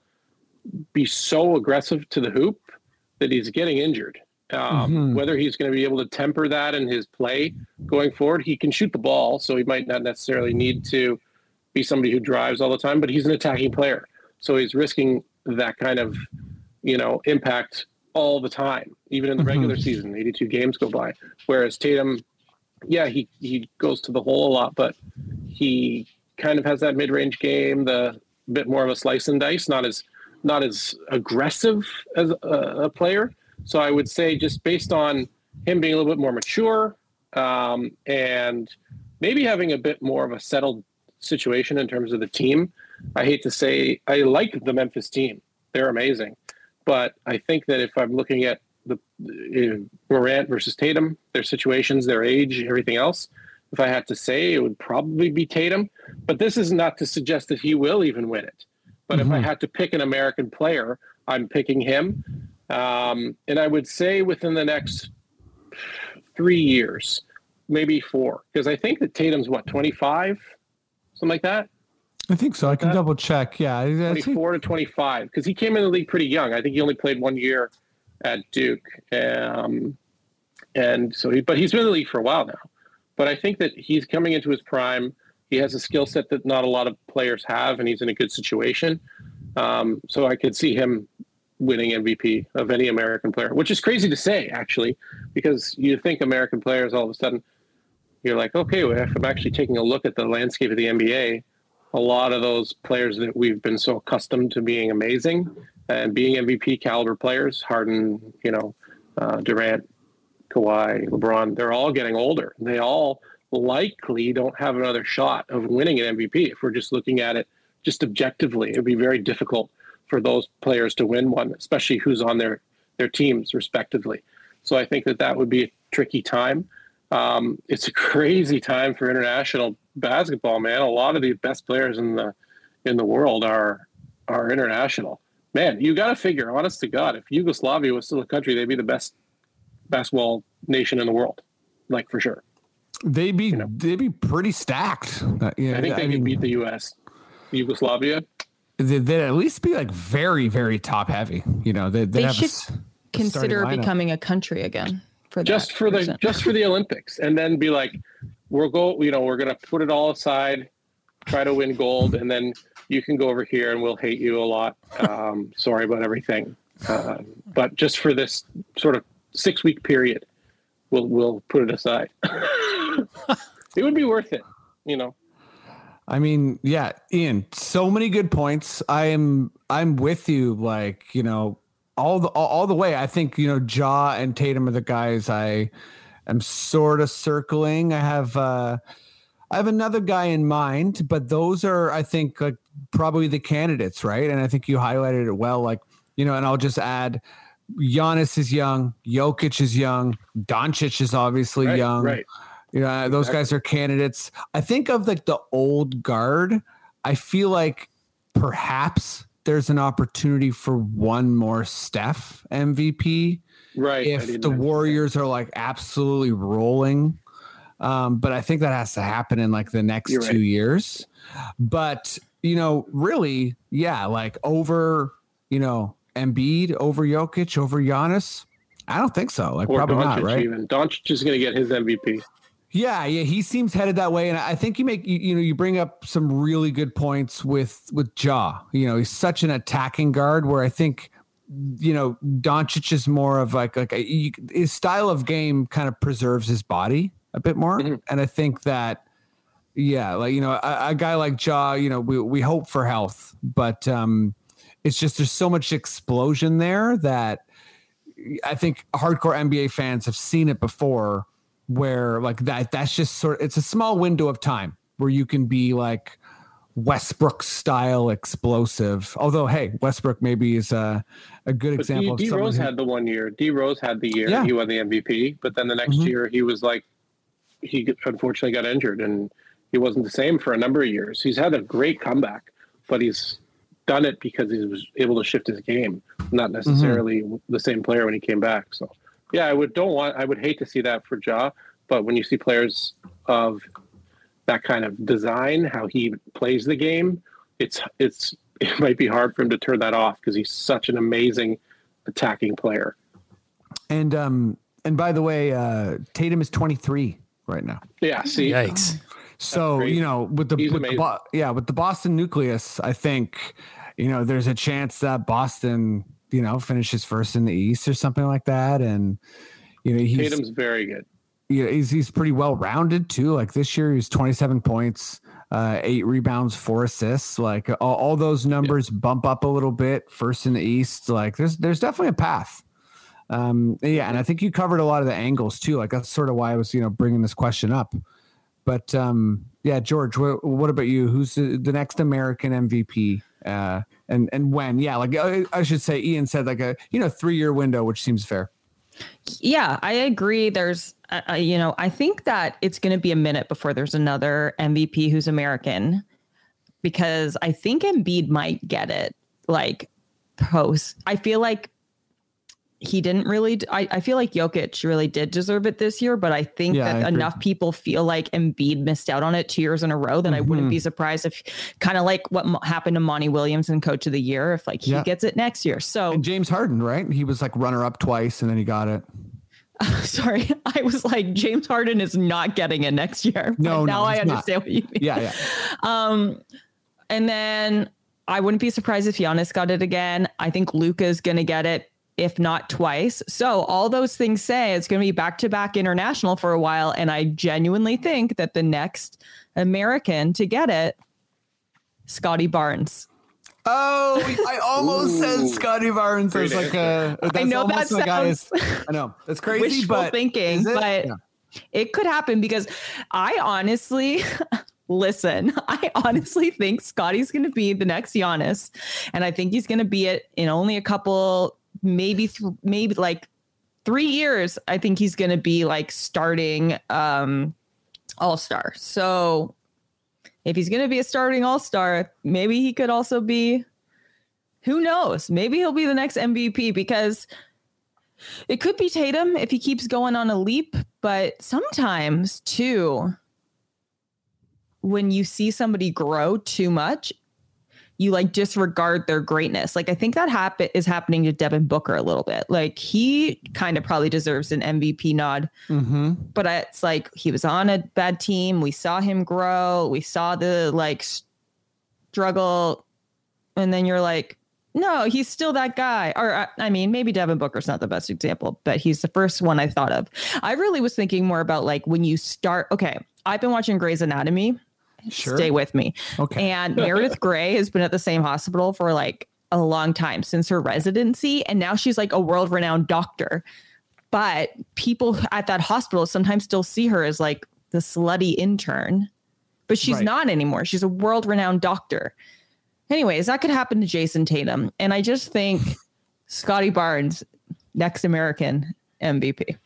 be so aggressive to the hoop that he's getting injured. Um, Mhm. Whether he's going to be able to temper that in his play going forward, he can shoot the ball, so he might not necessarily need to be somebody who drives all the time. But he's an attacking player, so he's risking that kind of you know impact all the time, even in the Mhm. regular season. Eighty-two games go by, whereas Tatum, yeah, he he goes to the hole a lot, but he kind of has that mid-range game, the bit more of a slice and dice, not as not as aggressive as a, a player. So I would say just based on him being a little bit more mature um, and maybe having a bit more of a settled situation in terms of the team. I hate to say I like the Memphis team; they're amazing, but I think that if I'm looking at the uh, Morant versus Tatum, their situations, their age, everything else, if I had to say, it would probably be Tatum. But this is not to suggest that he will even win it. But if I had to pick an American player, I'm picking him. Um, and I would say within the next three years, maybe four, because I think that Tatum's what, 25, something like that? I think so. I can double check. Yeah, I- I think- 24 to 25, because he came in the league pretty young. I think he only played one year at Duke. Um, and so, he, but he's been in the league for a while now. But I think that he's coming into his prime. He has a skill set that not a lot of players have, and he's in a good situation. Um, so I could see him winning MVP of any American player, which is crazy to say, actually, because you think American players all of a sudden, you're like, okay, well, if I'm actually taking a look at the landscape of the NBA, a lot of those players that we've been so accustomed to being amazing and being MVP caliber players, Harden, you know, uh, Durant, Kawhi, LeBron, they're all getting older. They all likely don't have another shot of winning an MVP. If we're just looking at it just objectively, it'd be very difficult for those players to win one, especially who's on their their teams respectively. So I think that that would be a tricky time. Um, it's a crazy time for international basketball, man. A lot of the best players in the in the world are are international. Man, you got to figure, honest to God, if Yugoslavia was still a country, they'd be the best basketball nation in the world, like for sure. they'd be they'd be pretty stacked. Uh, yeah, I think they I could mean, beat the U.S. Yugoslavia. they- they'd at least be like very very top heavy. You know, they They have a should s- consider lineup. becoming a country again for just for the reason. just for the Olympics, and then be like, we'll go. You know, we're gonna put it all aside, try to win gold, and then you can go over here and we'll hate you a lot. Um, sorry about everything, uh, but just for this sort of six week period, we'll we'll put it aside. it would be worth it, you know. I mean, yeah, Ian, so many good points. I am I'm with you like, you know, all the all, all the way. I think, you know, Ja and Tatum are the guys I am sort of circling. I have uh I have another guy in mind, but those are I think like probably the candidates, right? And I think you highlighted it well like, you know, and I'll just add Giannis is young, Jokic is young, Doncic is obviously Right, young. right. You know, those guys are candidates. I think of like the old guard. I feel like perhaps there's an opportunity for one more Steph MVP Right. If the Warriors are like absolutely rolling. Um, but I think that has to happen in like the next You're two right. years. But you know, really, yeah, like over, you know, Embiid, over Jokic, over Giannis. I don't think so. Like Or probably Doncic not, right? even. Doncic is going to get his MVP. Yeah, yeah, he seems headed that way, and I think you make you, you know you bring up some really good points with with Ja. You know, he's such an attacking guard where I think you know Doncic is more of like like a, you, his style of game kind of preserves his body a bit more, and I think that yeah, like you know a, a guy like Ja, you know we we hope for health, but um, it's just there's so much explosion there that I think hardcore NBA fans have seen it before where like that that's just sort of it's a small window of time where you can be like Westbrook style explosive. Although, hey, Westbrook maybe is a, a good But example. D, D Rose who- had the one year. D Rose had the year Yeah. he won the MVP, but then the next Mhm. year he was like, he unfortunately got injured and he wasn't the same for a number of years. He's had a great comeback, but he's done it because he was able to shift his game, not necessarily the same player when he came back. So, yeah, I would don't want. I would hate to see that for Ja, but when you see players of that kind of design, how he plays the game, it's it's it might be hard for him to turn that off because he's such an amazing attacking player. and um and by the way, uh Tatum is 23 right now. Yeah, see, Yikes. So you know, with the, He's with the amazing. Bo- yeah, with the Boston nucleus, I think you know there's a chance that Boston you know finishes first in the East or something like that, and you know he's Tatum's very good. Yeah, he's he's pretty well rounded too. Like this year, he's 27 points, uh, eight rebounds, four assists. Like all, all those numbers bump up a little bit. First in the East, like there's there's definitely a path. Um, yeah, and I think you covered a lot of the angles too. Like that's sort of why I was you know bringing this question up. But um, yeah, George, what, what about you? Who's the, the next American MVP? Uh, and and when? Yeah, like uh, I should say, Ian said like a you know three year window, which seems fair. Yeah, I agree. There's, uh, you know, I think that it's going to be a minute before there's another MVP who's American because I think Embiid might get it like post. I feel like he didn't really, I, I feel like Jokic really did deserve it this year, but I think Yeah, that agree. enough people feel like Embiid missed out on it two years in a row. Then I wouldn't Mhm. be surprised if kind of like what happened to Monty Williams and coach of the year, if like he Yeah. gets it next year. So And James Harden, right? He was like runner up twice, and then he got it. Sorry, I was like James Harden is not getting it next year. No, no, now I he's not. understand what you mean. Yeah, yeah. Um, and then I wouldn't be surprised if Giannis got it again. I think Luka's going to get it, if not twice. So all those things say it's going to be back to back international for a while, and I genuinely think that the next American to get it, Scottie Barnes. Oh, I almost said Scottie Barnes Great as like a. That's I know that almost like I- sounds I know that's crazy, wishful but thinking, it? but Yeah. it could happen because I honestly listen. I honestly think Scottie's going to be the next Giannis, and I think he's going to be it in only a couple, maybe th- maybe like three years. I think he's going to be like starting um All Star. So if he's going to be a starting All Star, maybe he could also be. Who knows? Maybe he'll be the next MVP because it could be Tatum if he keeps going on a leap, but sometimes too, when you see somebody grow too much, you like disregard their greatness. Like I think that happen is happening to Devin Booker a little bit. Like he kind of probably deserves an MVP nod, Mhm. but it's like he was on a bad team. We saw him grow. We saw the like struggle, and then you're like, no, he's still that guy. Or I- I mean, maybe Devin Booker's not the best example, but he's the first one I thought of. I really was thinking more about like when you start. Okay, I've been watching Grey's Anatomy. Sure. Stay with me. Okay. And Meredith Grey has been at the same hospital for like a long time since her residency. And now she's like a world renowned doctor. But people at that hospital sometimes still see her as like the slutty intern, but she's Right. not anymore. She's a world renowned doctor. Anyways, that could happen to Jayson Tatum. And I just think Scottie Barnes, next American MVP.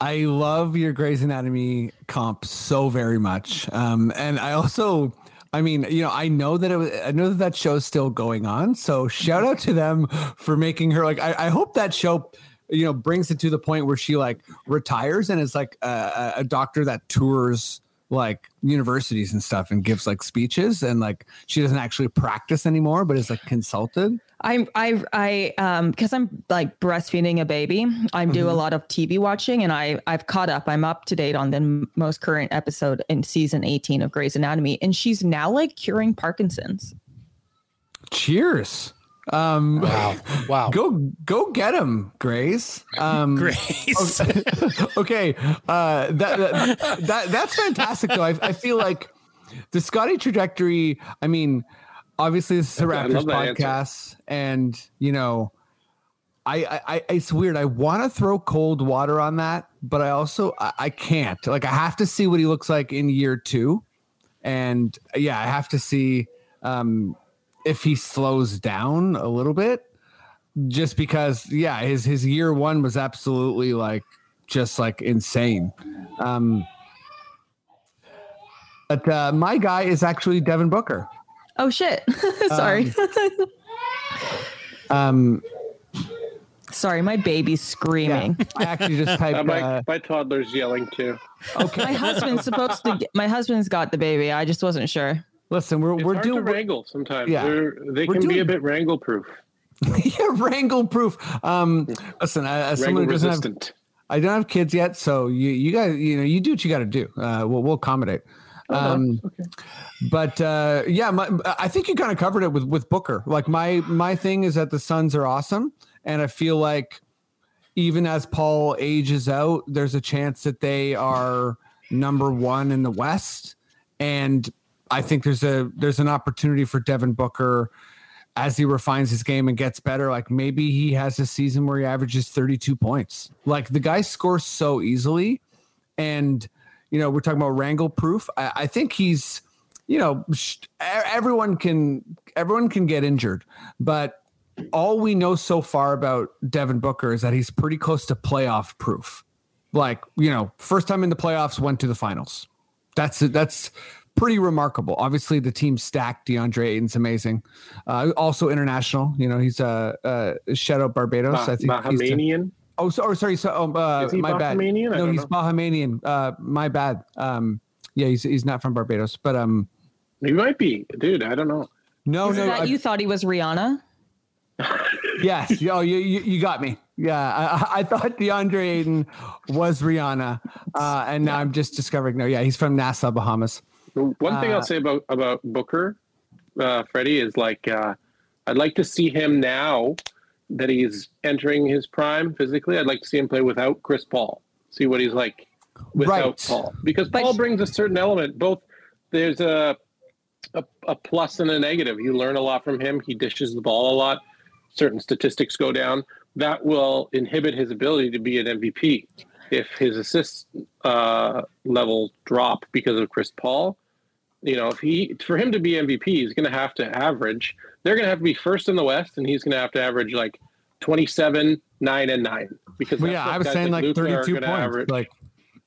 I love your Grey's Anatomy comp so very much. Um, and I also, I mean, you know, I know that it was, I know that that show's still going on. So shout out to them for making her like, I, I hope that show, you know, brings it to the point where she like retires and is like a, a- a doctor that tours like universities and stuff and gives like speeches and like she doesn't actually practice anymore, but is like consulted. I'm I I um because I'm like breastfeeding a baby. I do a lot of TV watching, and I I've caught up. I'm up to date on the m- most current episode in season 18 of Grey's Anatomy, and she's now like curing Parkinson's. Cheers. Um, Wow. Wow. Go go get him, Grace. Um, Grace. okay, uh, that, that that that's fantastic. Though I, I feel like the Scottie trajectory. I mean, obviously this is a Raptors that answer. podcast, and you know, I, I, I it's weird. I want to throw cold water on that, but I also I, I can't. Like I have to see what he looks like in year two And yeah, I have to see um, if he slows down a little bit, just because yeah, his his year one was absolutely like just like insane. Um, but uh, my guy is actually Devin Booker. Oh shit! Sorry. Um, Sorry, my baby's screaming. I actually just Uh, typed. my, Uh, my toddler's yelling too. Okay. My husband's supposed to. Get, my husband's got the baby. I just wasn't sure. listen, we're It's we're hard doing to wrangle sometimes. Yeah. They're, they We're can be a bit wrangle proof, yeah, wrangle proof. Um, listen, I- as someone who doesn't have resistant. I don't have kids yet, so you you guys you know you do what you got to do. Uh, we'll we'll accommodate. Um, but uh, yeah, my, I think you kind of covered it with with Booker. Like my my thing is that the Suns are awesome, and I feel like even as Paul ages out, there's a chance that they are number one in the West, and I think there's a there's an opportunity for Devin Booker as he refines his game and gets better, like maybe he has a season where he averages 32 points. Like the guy scores so easily. And, you know, we're talking about wrangle proof. I, I think he's, you know, sh- everyone can, everyone can get injured, but all we know so far about Devin Booker is that he's pretty close to playoff proof. Like, you know, first time in the playoffs, went to the finals. That's that's pretty remarkable. Obviously, the team stacked. DeAndre Ayton's amazing. Uh, also international. You know, he's a uh, uh, shout out Barbados. Bah- I think Bahamian. Oh, so, oh, sorry. So, um, uh, my bad. No, he's know. Bahamian. Uh, my bad. Um, yeah, he's he's not from Barbados, but um, He might be, dude. I don't know. no, Is no. that I- you thought he was Rihanna? yes. Oh, you, you you got me. Yeah, I, I thought DeAndre Ayton was Rihanna, uh, and now I'm just discovering. No, yeah, he's from Nassau, Bahamas. One thing Uh, I'll say about about Booker, uh, Freddie, is like uh, I'd like to see him now that he's entering his prime physically. I'd like to see him play without Chris Paul. See what he's like without Right. Paul, because But- Paul brings a certain element. Both there's a, a a plus and a negative. You learn a lot from him. He dishes the ball a lot. Certain statistics go down. That will inhibit his ability to be an MVP if his assist uh, level drop because of Chris Paul you know, if he for him to be MVP, he's going to have to average. They're going to have to be first in the West, and he's going to have to average like twenty-seven, nine, and nine. Because Well, yeah, I was saying like Luka 32 gonna points. average. Like,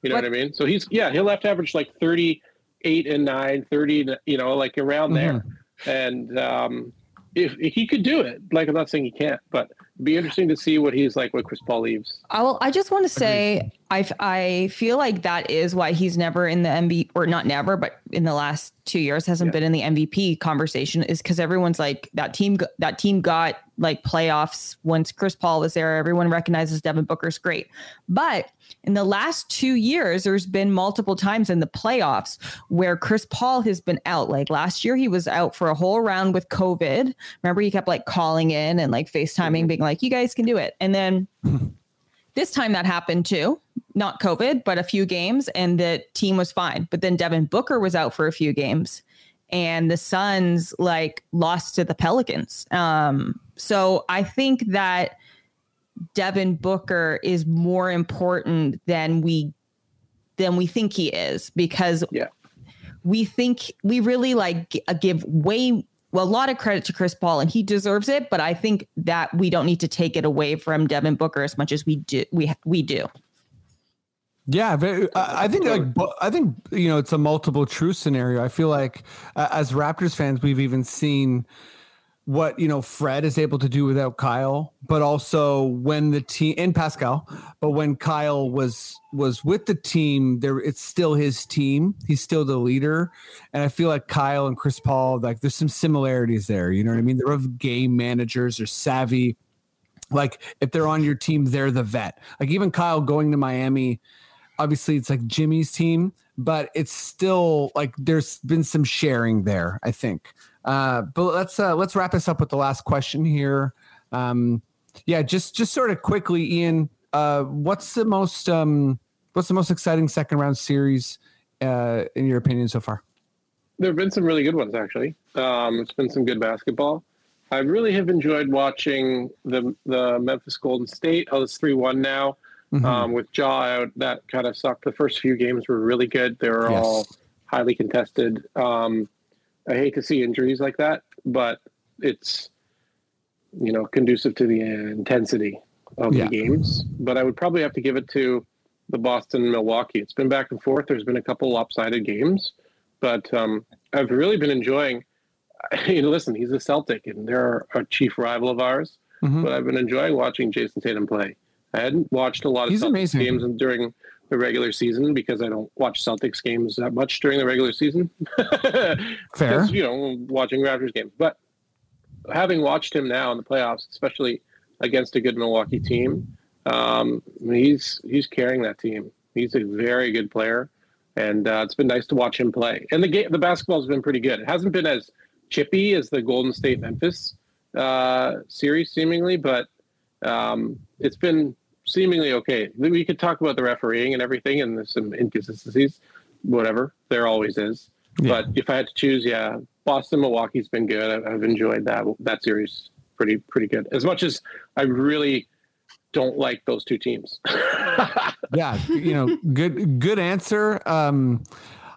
you know what? What- I mean? So he's yeah, he'll have to average like thirty-eight and nine, 30, you know, like around there. Mm-hmm. And um, if, if he could do it, like I'm not saying he can't, but be interesting to see what he's like when Chris Paul leaves. I will, I just want to say I I feel like that is why he's never in the MVP or not never, but in the last two years hasn't been in the MVP conversation is because everyone's like that team that team got like playoffs once Chris Paul was there. Everyone recognizes Devin Booker's great, but in the last two years, there's been multiple times in the playoffs where Chris Paul has been out. Like last year, he was out for a whole round with COVID. Remember, he kept like calling in and like FaceTiming, mm-hmm. being like, "You guys can do it," and then. This time that happened too, not COVID, but a few games, and the team was fine. But then Devin Booker was out for a few games, and the Suns like lost to the Pelicans. Um, so I think that Devin Booker is more important than we than we think he is because Yeah. we think we really like give way well a lot of credit to Chris Paul and he deserves it, but I think that we don't need to take it away from Devin Booker as much as we do we we do. Yeah, I think like I think you know it's a multiple truth scenario. I feel like uh, as Raptors fans, we've even seen what you know Fred is able to do without Kyle, but also when the team and Pascal, but when Kyle was was with the team, there it's still his team. He's still the leader, and I feel like Kyle and Chris Paul like there's some similarities there. You know what I mean? They're of game managers, they're savvy. Like if they're on your team, they're the vet. Like even Kyle going to Miami obviously it's like Jimmy's team, but it's still like there's been some sharing there, I think. Uh, but let's uh, let's wrap this up with the last question here. Um, yeah, just just sort of quickly, Ian. Uh, what's the most um, what's the most exciting second round series uh, in your opinion so far? There have been some really good ones, actually. Um, it's been some good basketball. I really have enjoyed watching the the Memphis Golden State. Oh, it's three one now. Mhm. Um, with Ja out, that kind of sucked. The first few games were really good. They were Yes. all highly contested. Um, I hate to see injuries like that, but it's you know conducive to the intensity of Yeah. the games. But I would probably have to give it to the Boston Milwaukee. It's been back and forth. There's been a couple lopsided games, but um, I've really been enjoying. You know, listen, he's a Celtic, and they're a chief rival of ours. Mhm. But I've been enjoying watching Jayson Tatum play. I hadn't watched a lot of He's Celtics amazing. games during the regular season because I don't watch Celtics games that much during the regular season. Fair. You know, watching Raptors games. But having watched him now in the playoffs, especially against a good Milwaukee team, um, he's he's carrying that team. He's a very good player, and uh, it's been nice to watch him play. And the game, the basketball's been pretty good. It hasn't been as chippy as the Golden State Memphis uh, series, seemingly, but um, it's been seemingly okay. We could talk about the refereeing and everything, and there's some inconsistencies. Whatever, there always is. Yeah. But if I had to choose, yeah, Boston Milwaukee's been good. I've, enjoyed that that series pretty pretty good. As much as I really don't like those two teams. yeah, you know, good good answer. Um,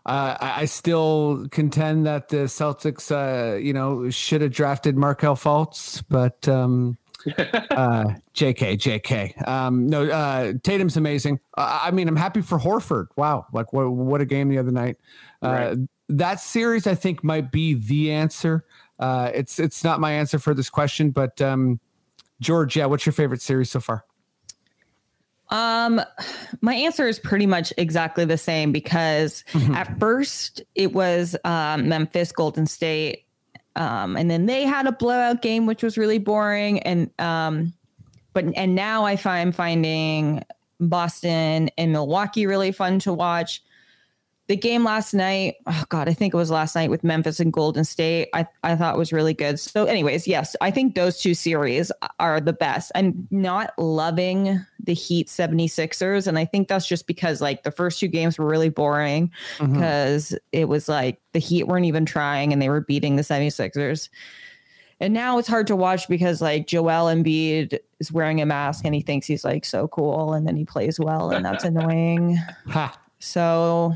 uh, I, I still contend that the Celtics, uh, you know, should have drafted Markelle Fultz, but um, uh, Jk, Jk. Um, no, uh, Tatum's amazing. Uh, I mean, I'm happy for Horford. Wow, like what what a game the other night. Uh, Right. That series, I think, might be the answer. Uh, it's it's not my answer for this question, but um, George, yeah, what's your favorite series so far? Um, my answer is pretty much exactly the same because at first it was um, Memphis, Golden State, um, and then they had a blowout game, which was really boring. And um, but and now I find finding Boston and Milwaukee really fun to watch. The game last night, oh god, I think it was last night with Memphis and Golden State. I I thought was really good. So, anyways, yes, I think those two series are the best. I'm not loving the Heat 76ers, and I think that's just because like the first two games were really boring mm-hmm. because it was like the Heat weren't even trying and they were beating the 76ers. And now it's hard to watch because like Joel Embiid is wearing a mask and he thinks he's like so cool and then he plays well and that's annoying. Ha. So,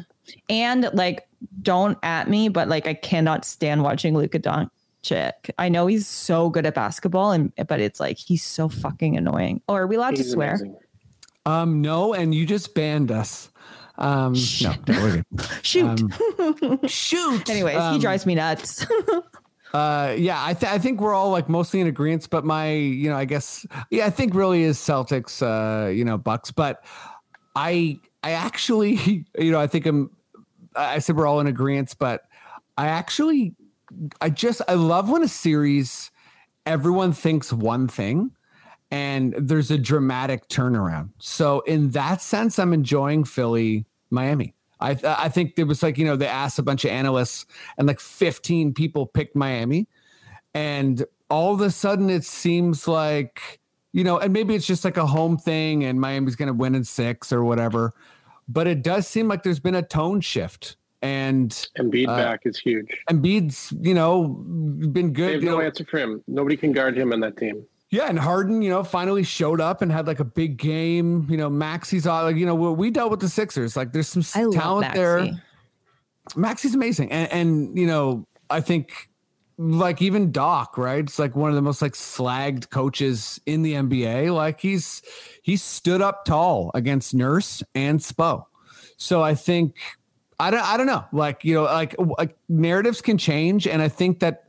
and like, don't at me, but like, I cannot stand watching Luka Doncic. I know he's so good at basketball, and but it's like he's so fucking annoying. Or are we allowed to swear? amazing. Um, no, and you just banned us. Um, no, no, we're good. Shoot. Um, shoot. Anyways, he Um, drives me nuts. Uh, yeah, I, th- I think we're all like mostly in agreement, but my, you know, I guess, yeah, I think really is Celtics, uh, you know, Bucks, but I, I actually, you know, I think I'm, I said we're all in agreement, but I actually, I just, I love when a series, everyone thinks one thing and there's a dramatic turnaround. So in that sense, I'm enjoying Philly, Miami. I I think it was like you know they asked a bunch of analysts and like 15 people picked Miami, and all of a sudden it seems like you know, and maybe it's just like a home thing, and Miami's going to win in six or whatever, but it does seem like there's been a tone shift, and Embiid Uh, back is huge. Embiid's you know been They good. have no know, answer for him. Nobody can guard him on that team. Yeah, and Harden, you know, finally showed up and had like a big game. You know, Maxey's all like, you know, we we dealt with the Sixers. Like, there's some s- I love talent Maxey. there. Maxey's amazing, and and you know, I think like even Doc, right? It's like one of the most like slagged coaches in the NBA. Like he's he stood up tall against Nurse and Spo. So I think I don't I don't know. Like you know, like, like narratives can change, and I think that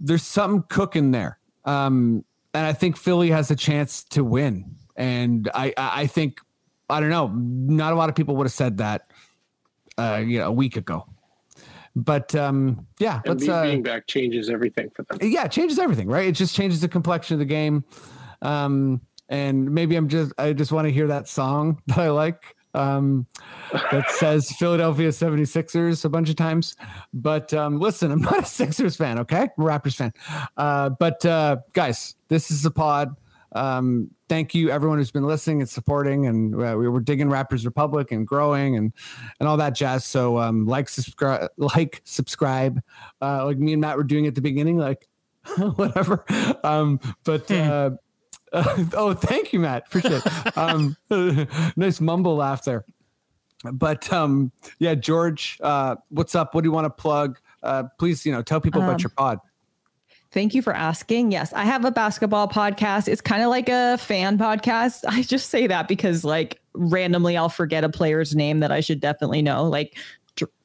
there's something cooking there. Um, and I think Philly has a chance to win. And I, I think, I don't know, not a lot of people would have said that, uh, you know, a week ago. But um, yeah, let's. Embiid Uh, being back changes everything for them. yeah, it changes everything, right? It just changes the complexion of the game. Um, and maybe I'm just, I just want to hear that song that I like um, that says Philadelphia 76ers a bunch of times. But um, listen, I'm not a Sixers fan, okay? I'm a Raptors fan. Uh, but uh, guys, this is a pod. Um, thank you everyone who's been listening and supporting and uh, we were digging Raptors Republic and growing and and all that jazz. So um, like subscribe like subscribe uh, like me and Matt were doing at the beginning like whatever. Um, but uh, oh, thank you, Matt. Appreciate it. Um, nice mumble laugh there. but um, yeah, George, uh, what's up? What do you want to plug? Uh, please, you know, tell people about Um, your pod. Thank you for asking. Yes, I have a basketball podcast. It's kind of like a fan podcast. I just say that because, like, randomly I'll forget a player's name that I should definitely know. Like,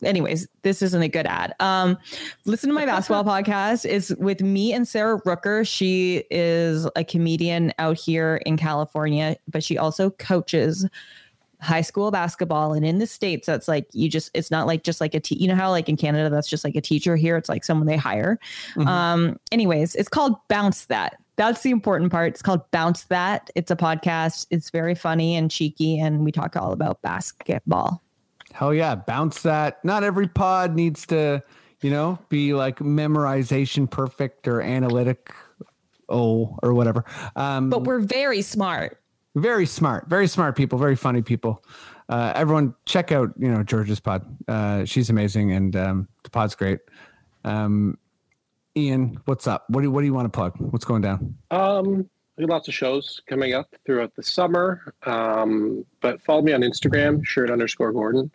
anyways, this isn't a good ad. Um, listen to my basketball podcast. It's with me and Sarah Rooker. She is a comedian out here in California, but she also coaches high school basketball and in the states that's like you just it's not like just like a te- you know how like in canada that's just like a teacher here it's like someone they hire? Mhm. um anyways it's called bounce that. That's the important part. It's called bounce that. It's a podcast. It's very funny and cheeky and we talk all about basketball. Hell yeah, bounce that. Not every pod needs to, you know, be like memorization perfect or analytic, oh, or whatever. Um, but we're very smart very smart, very smart people, very funny people. Uh, everyone, check out you know George's pod. Uh, she's amazing, and um, the pod's great. Um, Ian, what's up? What do what do you want to plug? What's going down? Um, lots of shows coming up throughout the summer. Um, but follow me on Instagram, shirt underscore Gordon.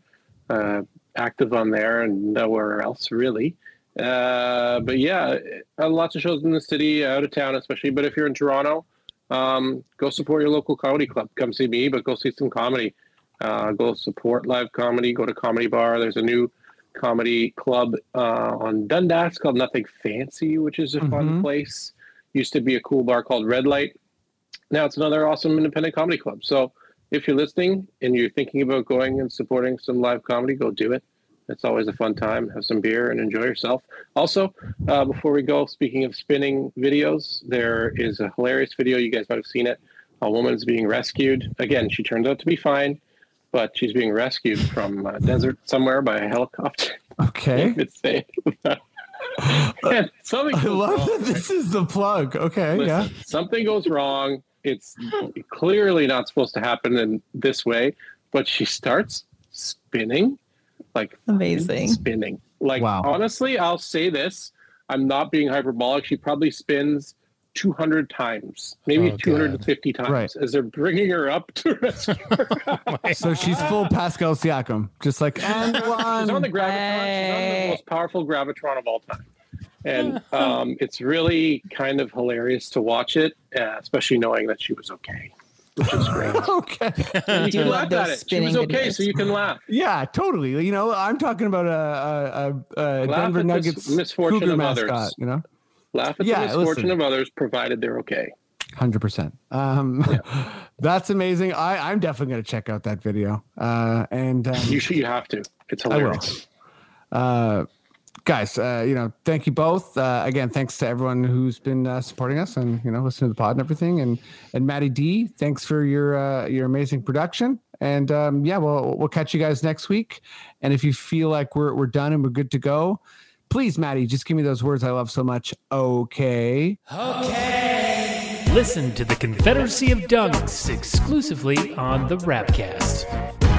Uh, active on there and nowhere else really. Uh, but yeah, uh, lots of shows in the city, out of town, especially. But if you're in Toronto, um, go support your local comedy club. Come see me, but go see some comedy. Uh, go support live comedy. Go to Comedy Bar. There's a new comedy club uh, on Dundas called Nothing Fancy, which is a fun Mhm. place. Used to be a cool bar called Red Light. Now it's another awesome independent comedy club. So if you're listening and you're thinking about going and supporting some live comedy, go do it. It's always a fun time. Have some beer and enjoy yourself. Also, uh, before we go, speaking of spinning videos, there is a hilarious video. You guys might have seen it. A woman is being rescued. Again, she turns out to be fine, but she's being rescued from a desert somewhere by a helicopter. Okay, It's safe. and something I love wrong. that this is the plug. Okay, Listen, yeah. something goes wrong. It's clearly not supposed to happen in this way, but she starts spinning, like amazing spinning. Like Wow. honestly, I'll say this: I'm not being hyperbolic. She probably spins 200 times, maybe Oh, 250 times, Right. as they're bringing her up to rescue her. So she's full Pascal Siakam, just like and She's on the gravitron. She's on the most powerful gravitron of all time. And um, it's really kind of hilarious to watch it, uh, especially knowing that she was okay, which is great. okay. And you do can love laugh at it. She was okay, videos. so you can laugh. Yeah, totally. You know, I'm talking about a, a, a, a Denver Nuggets misfortune Cougar of mascot. others. You know, Laugh at Yeah, the misfortune listen. of others, provided they're okay. hundred percent. Um, that's amazing. I, I'm definitely going to check out that video. Uh, and um, You should. You have to. It's I will. hilarious. uh, guys, uh, you know, thank you both. Uh, again, thanks to everyone who's been uh, supporting us and you know listening to the pod and everything. And and Maddie D, thanks for your uh, your amazing production. And um, yeah, we'll we'll catch you guys next week. And if you feel like we're we're done and we're good to go, please, Maddie, just give me those words I love so much. Okay. Okay. Listen to the Confederacy of Dunks exclusively on the Rapcast.